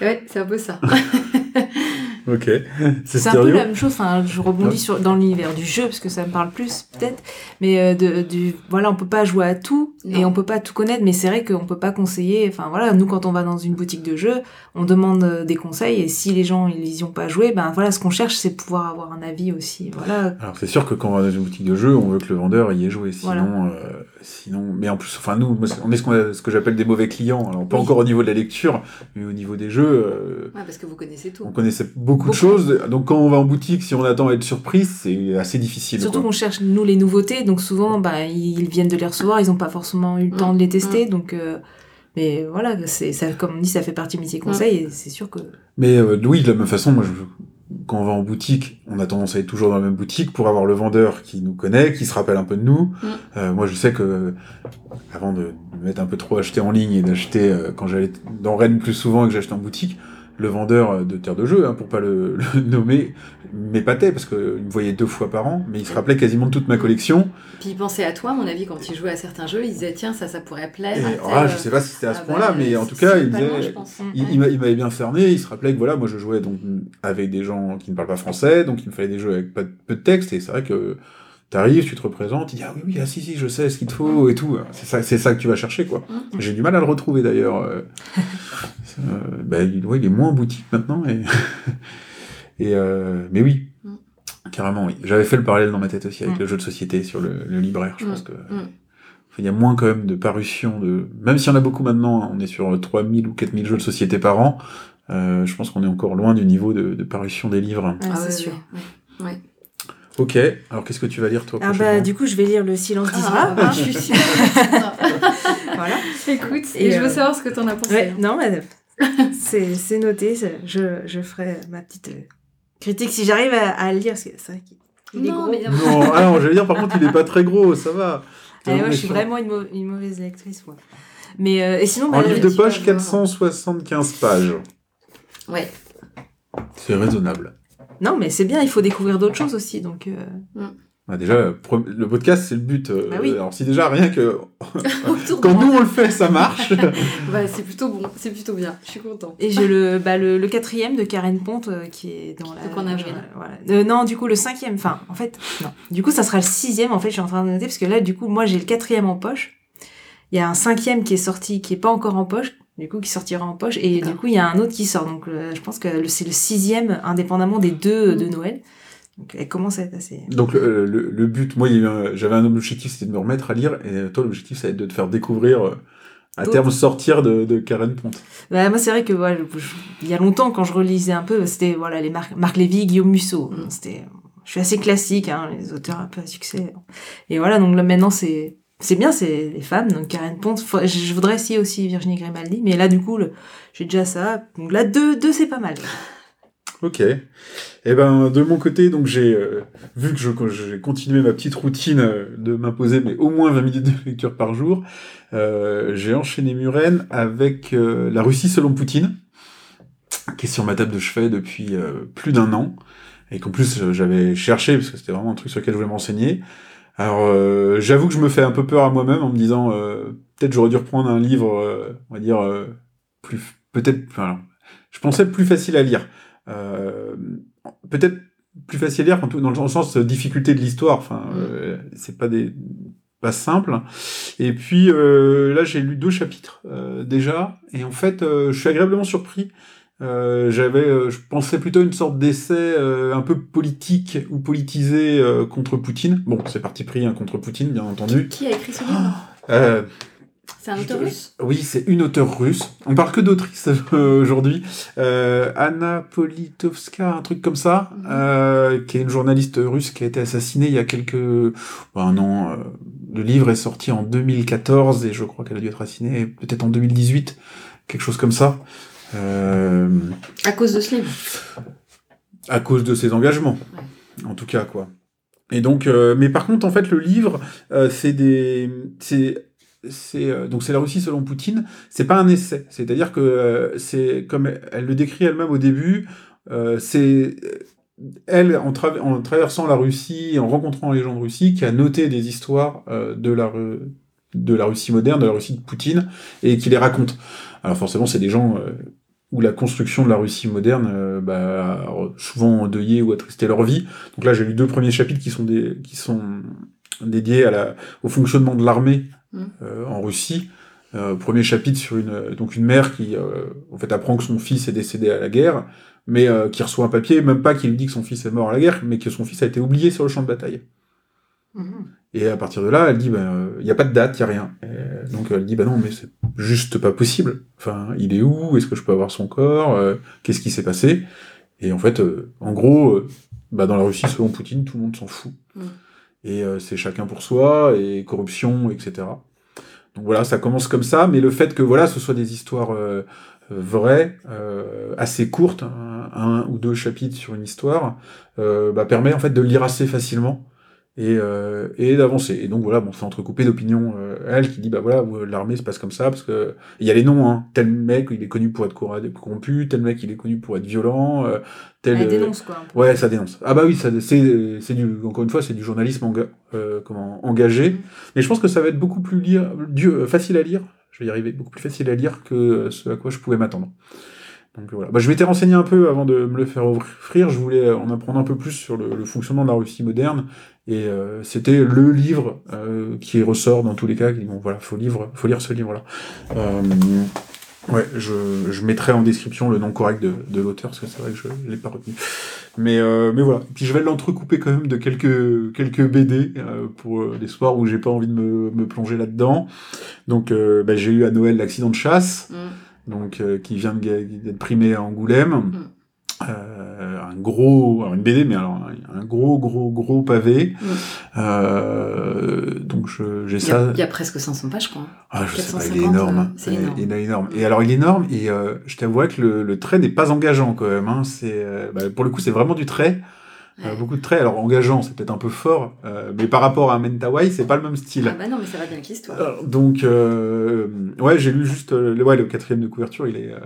Ouais, c'est un peu ça. ok. C'est C'est un peu la même chose, enfin, je rebondis sur, dans l'univers du jeu, parce que ça me parle plus, peut-être. Mais euh, de, du, voilà, on peut pas jouer à tout, et on peut pas tout connaître, mais c'est vrai qu'on peut pas conseiller, enfin voilà, nous quand on va dans une boutique de jeux, on demande euh, des conseils, et si les gens, ils y ont pas joué, ben voilà, ce qu'on cherche, c'est pouvoir avoir un avis aussi, voilà. Alors c'est sûr que quand on va dans une boutique de jeu, on veut que le vendeur y ait joué. Sinon, Voilà. euh, sinon, mais en plus, enfin nous, on est ce, qu'on a- ce que j'appelle des mauvais clients. Alors pas Oui. encore au niveau de la lecture, mais au niveau des jeux, euh, Ouais, parce que vous connaissez tout. on connaissait beaucoup, de Beaucoup. choses. Donc quand on va en boutique, si on attend à être surprise, c'est assez difficile. Surtout qu'on cherche, nous, les nouveautés, donc souvent, bah, ils viennent de les recevoir, ils ont pas forcément eu le temps de les tester, donc... euh, mais voilà, ça, comme on dit, ça fait partie de métier conseil, et c'est sûr que... Mais euh, oui, de la même façon, moi, je, quand on va en boutique, on a tendance à être toujours dans la même boutique pour avoir le vendeur qui nous connaît, qui se rappelle un peu de nous. Mm. Euh, moi, je sais que avant de me mettre un peu trop acheté en ligne et d'acheter euh, quand j'allais dans Rennes plus souvent que j'achetais en boutique, le vendeur de terre de jeu, hein, pour pas le, le nommer, m'épatait parce qu'il me voyait deux fois par an, mais il se rappelait quasiment de toute ma collection. Puis il pensait à toi, à mon avis, quand il jouait à certains jeux, il disait tiens, ça, ça pourrait plaire. Et, ah, tel- je sais pas si c'était à ce Ah bah, point-là, mais en tout cas, il loin, disait, il, il m'a- il m'avait bien cerné, il se rappelait que voilà, moi je jouais donc avec des gens qui ne parlent pas français, donc il me fallait des jeux avec pas peu de texte, et c'est vrai que t'arrives, tu te représentes, il dit ah oui oui ah si si je sais ce qu'il te faut et tout, c'est ça c'est ça que tu vas chercher quoi. Mm. J'ai du mal à le retrouver d'ailleurs. euh. Il, ouais, il est moins en boutique maintenant et et euh, mais oui. Mm. Carrément, oui. J'avais fait le parallèle dans ma tête aussi avec Mm. le jeu de société sur le, le libraire. Je Mm. pense que Mm. il y a moins quand même de parutions de. Même s'il y en a beaucoup maintenant, on est sur 3000 ou 4000 jeux de société par an. euh, je pense qu'on est encore loin du niveau de, de parution des livres. Ah c'est ouais, sûr. Ok, alors qu'est-ce que tu vas lire toi Ah bah du coup je vais lire le silence d'Isra. Ah, je suis sûre. voilà. Écoute, Et et, je veux euh, savoir ce que t'en as pensé. Ouais, non mais c'est c'est noté. c'est- Je, je ferai ma petite euh, critique si j'arrive à, à le lire parce que c'est vrai qu'il il est Non, gros. mais- Non, ah non, j'allais dire par contre il est pas très gros, ça va. Ah, moi, je suis vraiment une, mau- une mauvaise lectrice moi. Mais euh, et sinon En bah, livre je- de tu poche, voir. 475 pages. Ouais. C'est raisonnable. Non mais c'est bien. Il faut découvrir d'autres choses aussi donc. euh, Bah déjà, le podcast, c'est le but. euh, Bah oui. Alors si déjà rien que quand nous on le fait, ça marche. Bah, c'est plutôt bon, c'est plutôt bien. Je suis contente. Et j'ai le, bah, le, le quatrième de Karen Ponte euh, qui est dans la. Donc en avril. Voilà. Euh, non, du coup, le cinquième. Enfin, en fait, non. Du coup, ça sera le sixième. En fait, je suis en train de noter parce que là, du coup, moi, j'ai le quatrième en poche. Il y a un cinquième qui est sorti, qui est pas encore en poche. Du coup, qui sortira en poche. Et du coup, il y a un autre qui sort. Donc, euh, je pense que c'est le sixième, indépendamment des deux de Noël. Donc, elle commence à être assez. Donc le, le, le but, moi j'avais un objectif, c'était de me remettre à lire, et toi l'objectif ça va être de te faire découvrir, euh, à terme sortir de, de Karen Ponte. Bah, moi, c'est vrai que voilà, je- je- il y a longtemps, quand je relisais un peu, c'était voilà, les Marc, Marc Lévy, Guillaume Musso. Mm. C'était, je suis assez classique, hein, les auteurs un peu à succès. Et voilà, donc là maintenant, c'est, c'est bien, c'est les femmes. Donc Karen faut- je, voudrais essayer aussi Virginie Grimaldi, mais là, du coup, j'ai déjà ça. Donc là, deux, deux c'est pas mal. Ok. Et ben de mon côté, donc j'ai euh, vu que j'ai continué ma petite routine euh, de m'imposer, mais au moins 20 minutes de lecture par jour, euh, j'ai enchaîné Muren avec La Russie selon Poutine, qui est sur ma table de chevet depuis plus d'un an, et qu'en plus j'avais cherché, parce que c'était vraiment un truc sur lequel je voulais m'enseigner. Alors euh, j'avoue que je me fais un peu peur à moi-même en me disant, euh, peut-être j'aurais dû reprendre un livre, euh, on va dire, euh, plus peut-être, enfin, je pensais plus facile à lire. Euh, peut-être plus facile à lire dans le sens de difficulté de l'histoire. Enfin, euh, c'est pas des pas simple. Et puis euh, là, j'ai lu deux chapitres euh, déjà, et en fait, euh, je suis agréablement surpris. Euh, j'avais, euh, je pensais plutôt une sorte d'essai euh, un peu politique ou politisé euh, contre Poutine. Bon, c'est parti pris hein, contre Poutine, bien entendu. Qui a écrit ce livre? Euh, C'est un auteur russe? Oui, c'est une auteure russe. On parle que d'autrices euh, aujourd'hui. Euh, Anna Politovska, un truc comme ça, Mhm. euh, qui est une journaliste russe qui a été assassinée il y a quelques bon, un an. euh, le livre est sorti en 2014 et je crois qu'elle a dû être assassinée peut-être en 2018, quelque chose comme ça. Euh, À cause de ce livre. à cause de ses engagements, en tout cas quoi. Et donc, euh, mais par contre, en fait, le livre, euh, c'est des, c'est, c'est donc c'est la Russie selon Poutine. C'est pas un essai, c'est-à-dire que c'est comme elle le décrit elle-même au début, euh, c'est elle en, trava- en traversant la Russie, en rencontrant les gens de Russie, qui a noté des histoires euh, de la de la Russie moderne, de la Russie de Poutine, et qui les raconte. Alors forcément, c'est des gens euh, où la construction de la Russie moderne, euh, bah, a souvent endeuillé ou attristé leur vie. Donc là, j'ai lu deux premiers chapitres qui sont des, qui sont dédiés à la, au fonctionnement de l'armée Mm. euh, en Russie. Euh, premier chapitre sur une, donc une mère qui, en fait, apprend que son fils est décédé à la guerre, mais qui reçoit un papier, même pas qui lui dit que son fils est mort à la guerre, mais que son fils a été oublié sur le champ de bataille. Et à partir de là, elle dit, ben, il n'y a pas de date, il n'y a rien. Et donc elle dit, bah non, mais c'est juste pas possible. Enfin, il est où? Est-ce que je peux avoir son corps? Euh, Qu'est-ce qui s'est passé? Et en fait, euh, en gros, euh, bah, dans la Russie, selon Poutine, tout le monde s'en fout. Mm. Et euh, c'est chacun pour soi, et corruption, etc. Donc voilà, ça commence comme ça, mais le fait que voilà, ce soit des histoires euh, euh, vraies, euh, assez courtes, un, un ou deux chapitres sur une histoire, euh, bah, permet en fait de lire assez facilement et, euh, et d'avancer. Et donc voilà, bon, c'est entrecoupé d'opinions. Euh, elle qui dit bah voilà, l'armée se passe comme ça parce que il y a les noms. Hein. Tel mec, il est connu pour être corrompu. Tel mec, il est connu pour être violent. euh, tel. Elle euh, dénonce, quoi. Ouais, ça dénonce. Ah bah oui, ça, c'est, c'est du, encore une fois, c'est du journalisme enga- euh, comment, engagé. Mhm. Mais je pense que ça va être beaucoup plus lire, euh, facile à lire. Je vais y arriver, beaucoup plus facile à lire que ce à quoi je pouvais m'attendre. Donc voilà. Bah, je m'étais renseigné un peu avant de me le faire offrir. Je voulais en apprendre un peu plus sur le, le fonctionnement de la Russie moderne. Et euh, c'était le livre euh, qui ressort dans tous les cas. Bon voilà, faut, livre, faut lire ce livre-là. Euh, ouais, je, je mettrai en description le nom correct de, de l'auteur parce que c'est vrai que je l'ai pas retenu. Mais, euh, mais voilà. Puis je vais l'entrecouper quand même de quelques, quelques BD euh, pour euh, des soirs où j'ai pas envie de me, me plonger là-dedans. Donc euh, bah, j'ai eu à Noël l'accident de chasse, Mm. Donc euh, qui vient d'être primé à Angoulême. Mm. Euh, un gros, alors une BD, mais alors un, gros, gros, gros pavé. Mm. Euh, donc je- j'ai Il y, ça. a, il y a presque 500 pages, quoi. Ah, je sais pas, il est 450, énorme. c'est Ouais, énorme. Il est énorme. Et alors, il est énorme, et euh, je t'avouerais que le, le trait n'est pas engageant quand même. Hein. C'est, euh, bah, pour le coup, c'est vraiment du trait. Euh, Ouais. beaucoup de traits. Alors, engageant, c'est peut-être un peu fort, euh, mais par rapport à Mentawai, c'est pas le même style. Ah bah non, mais ça va bien avec l'histoire. Euh, Donc, euh, ouais, j'ai lu juste le, ouais, le quatrième de couverture, il est, euh,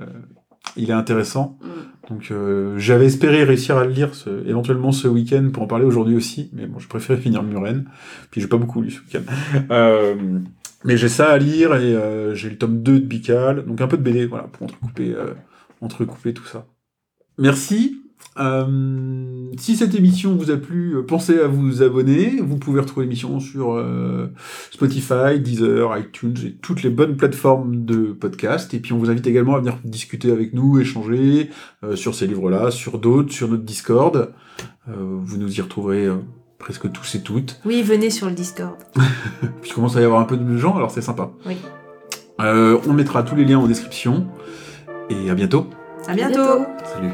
il est intéressant. Mm. Donc, euh, j'avais espéré réussir à le lire ce- éventuellement ce week-end pour en parler aujourd'hui aussi, mais bon, je préférais finir Muren. Puis, j'ai pas beaucoup lu ce week-end. Euh, mais j'ai ça à lire et euh, j'ai le tome 2 de Bical, donc un peu de BD, voilà, pour entrecouper, euh, entrecouper tout ça. Merci. Euh, si cette émission vous a plu, euh, pensez à vous abonner. Vous pouvez retrouver l'émission sur euh, Spotify, Deezer, iTunes et toutes les bonnes plateformes de podcast. Et puis on vous invite également à venir discuter avec nous, échanger euh, sur ces livres-là, sur d'autres, sur notre Discord. Euh, vous nous y retrouverez euh, presque tous et toutes. Oui, venez sur le Discord. Puis il commence à y avoir un peu de gens, alors c'est sympa. Oui. Euh, on mettra tous les liens en description. Et à bientôt. À bientôt. Salut.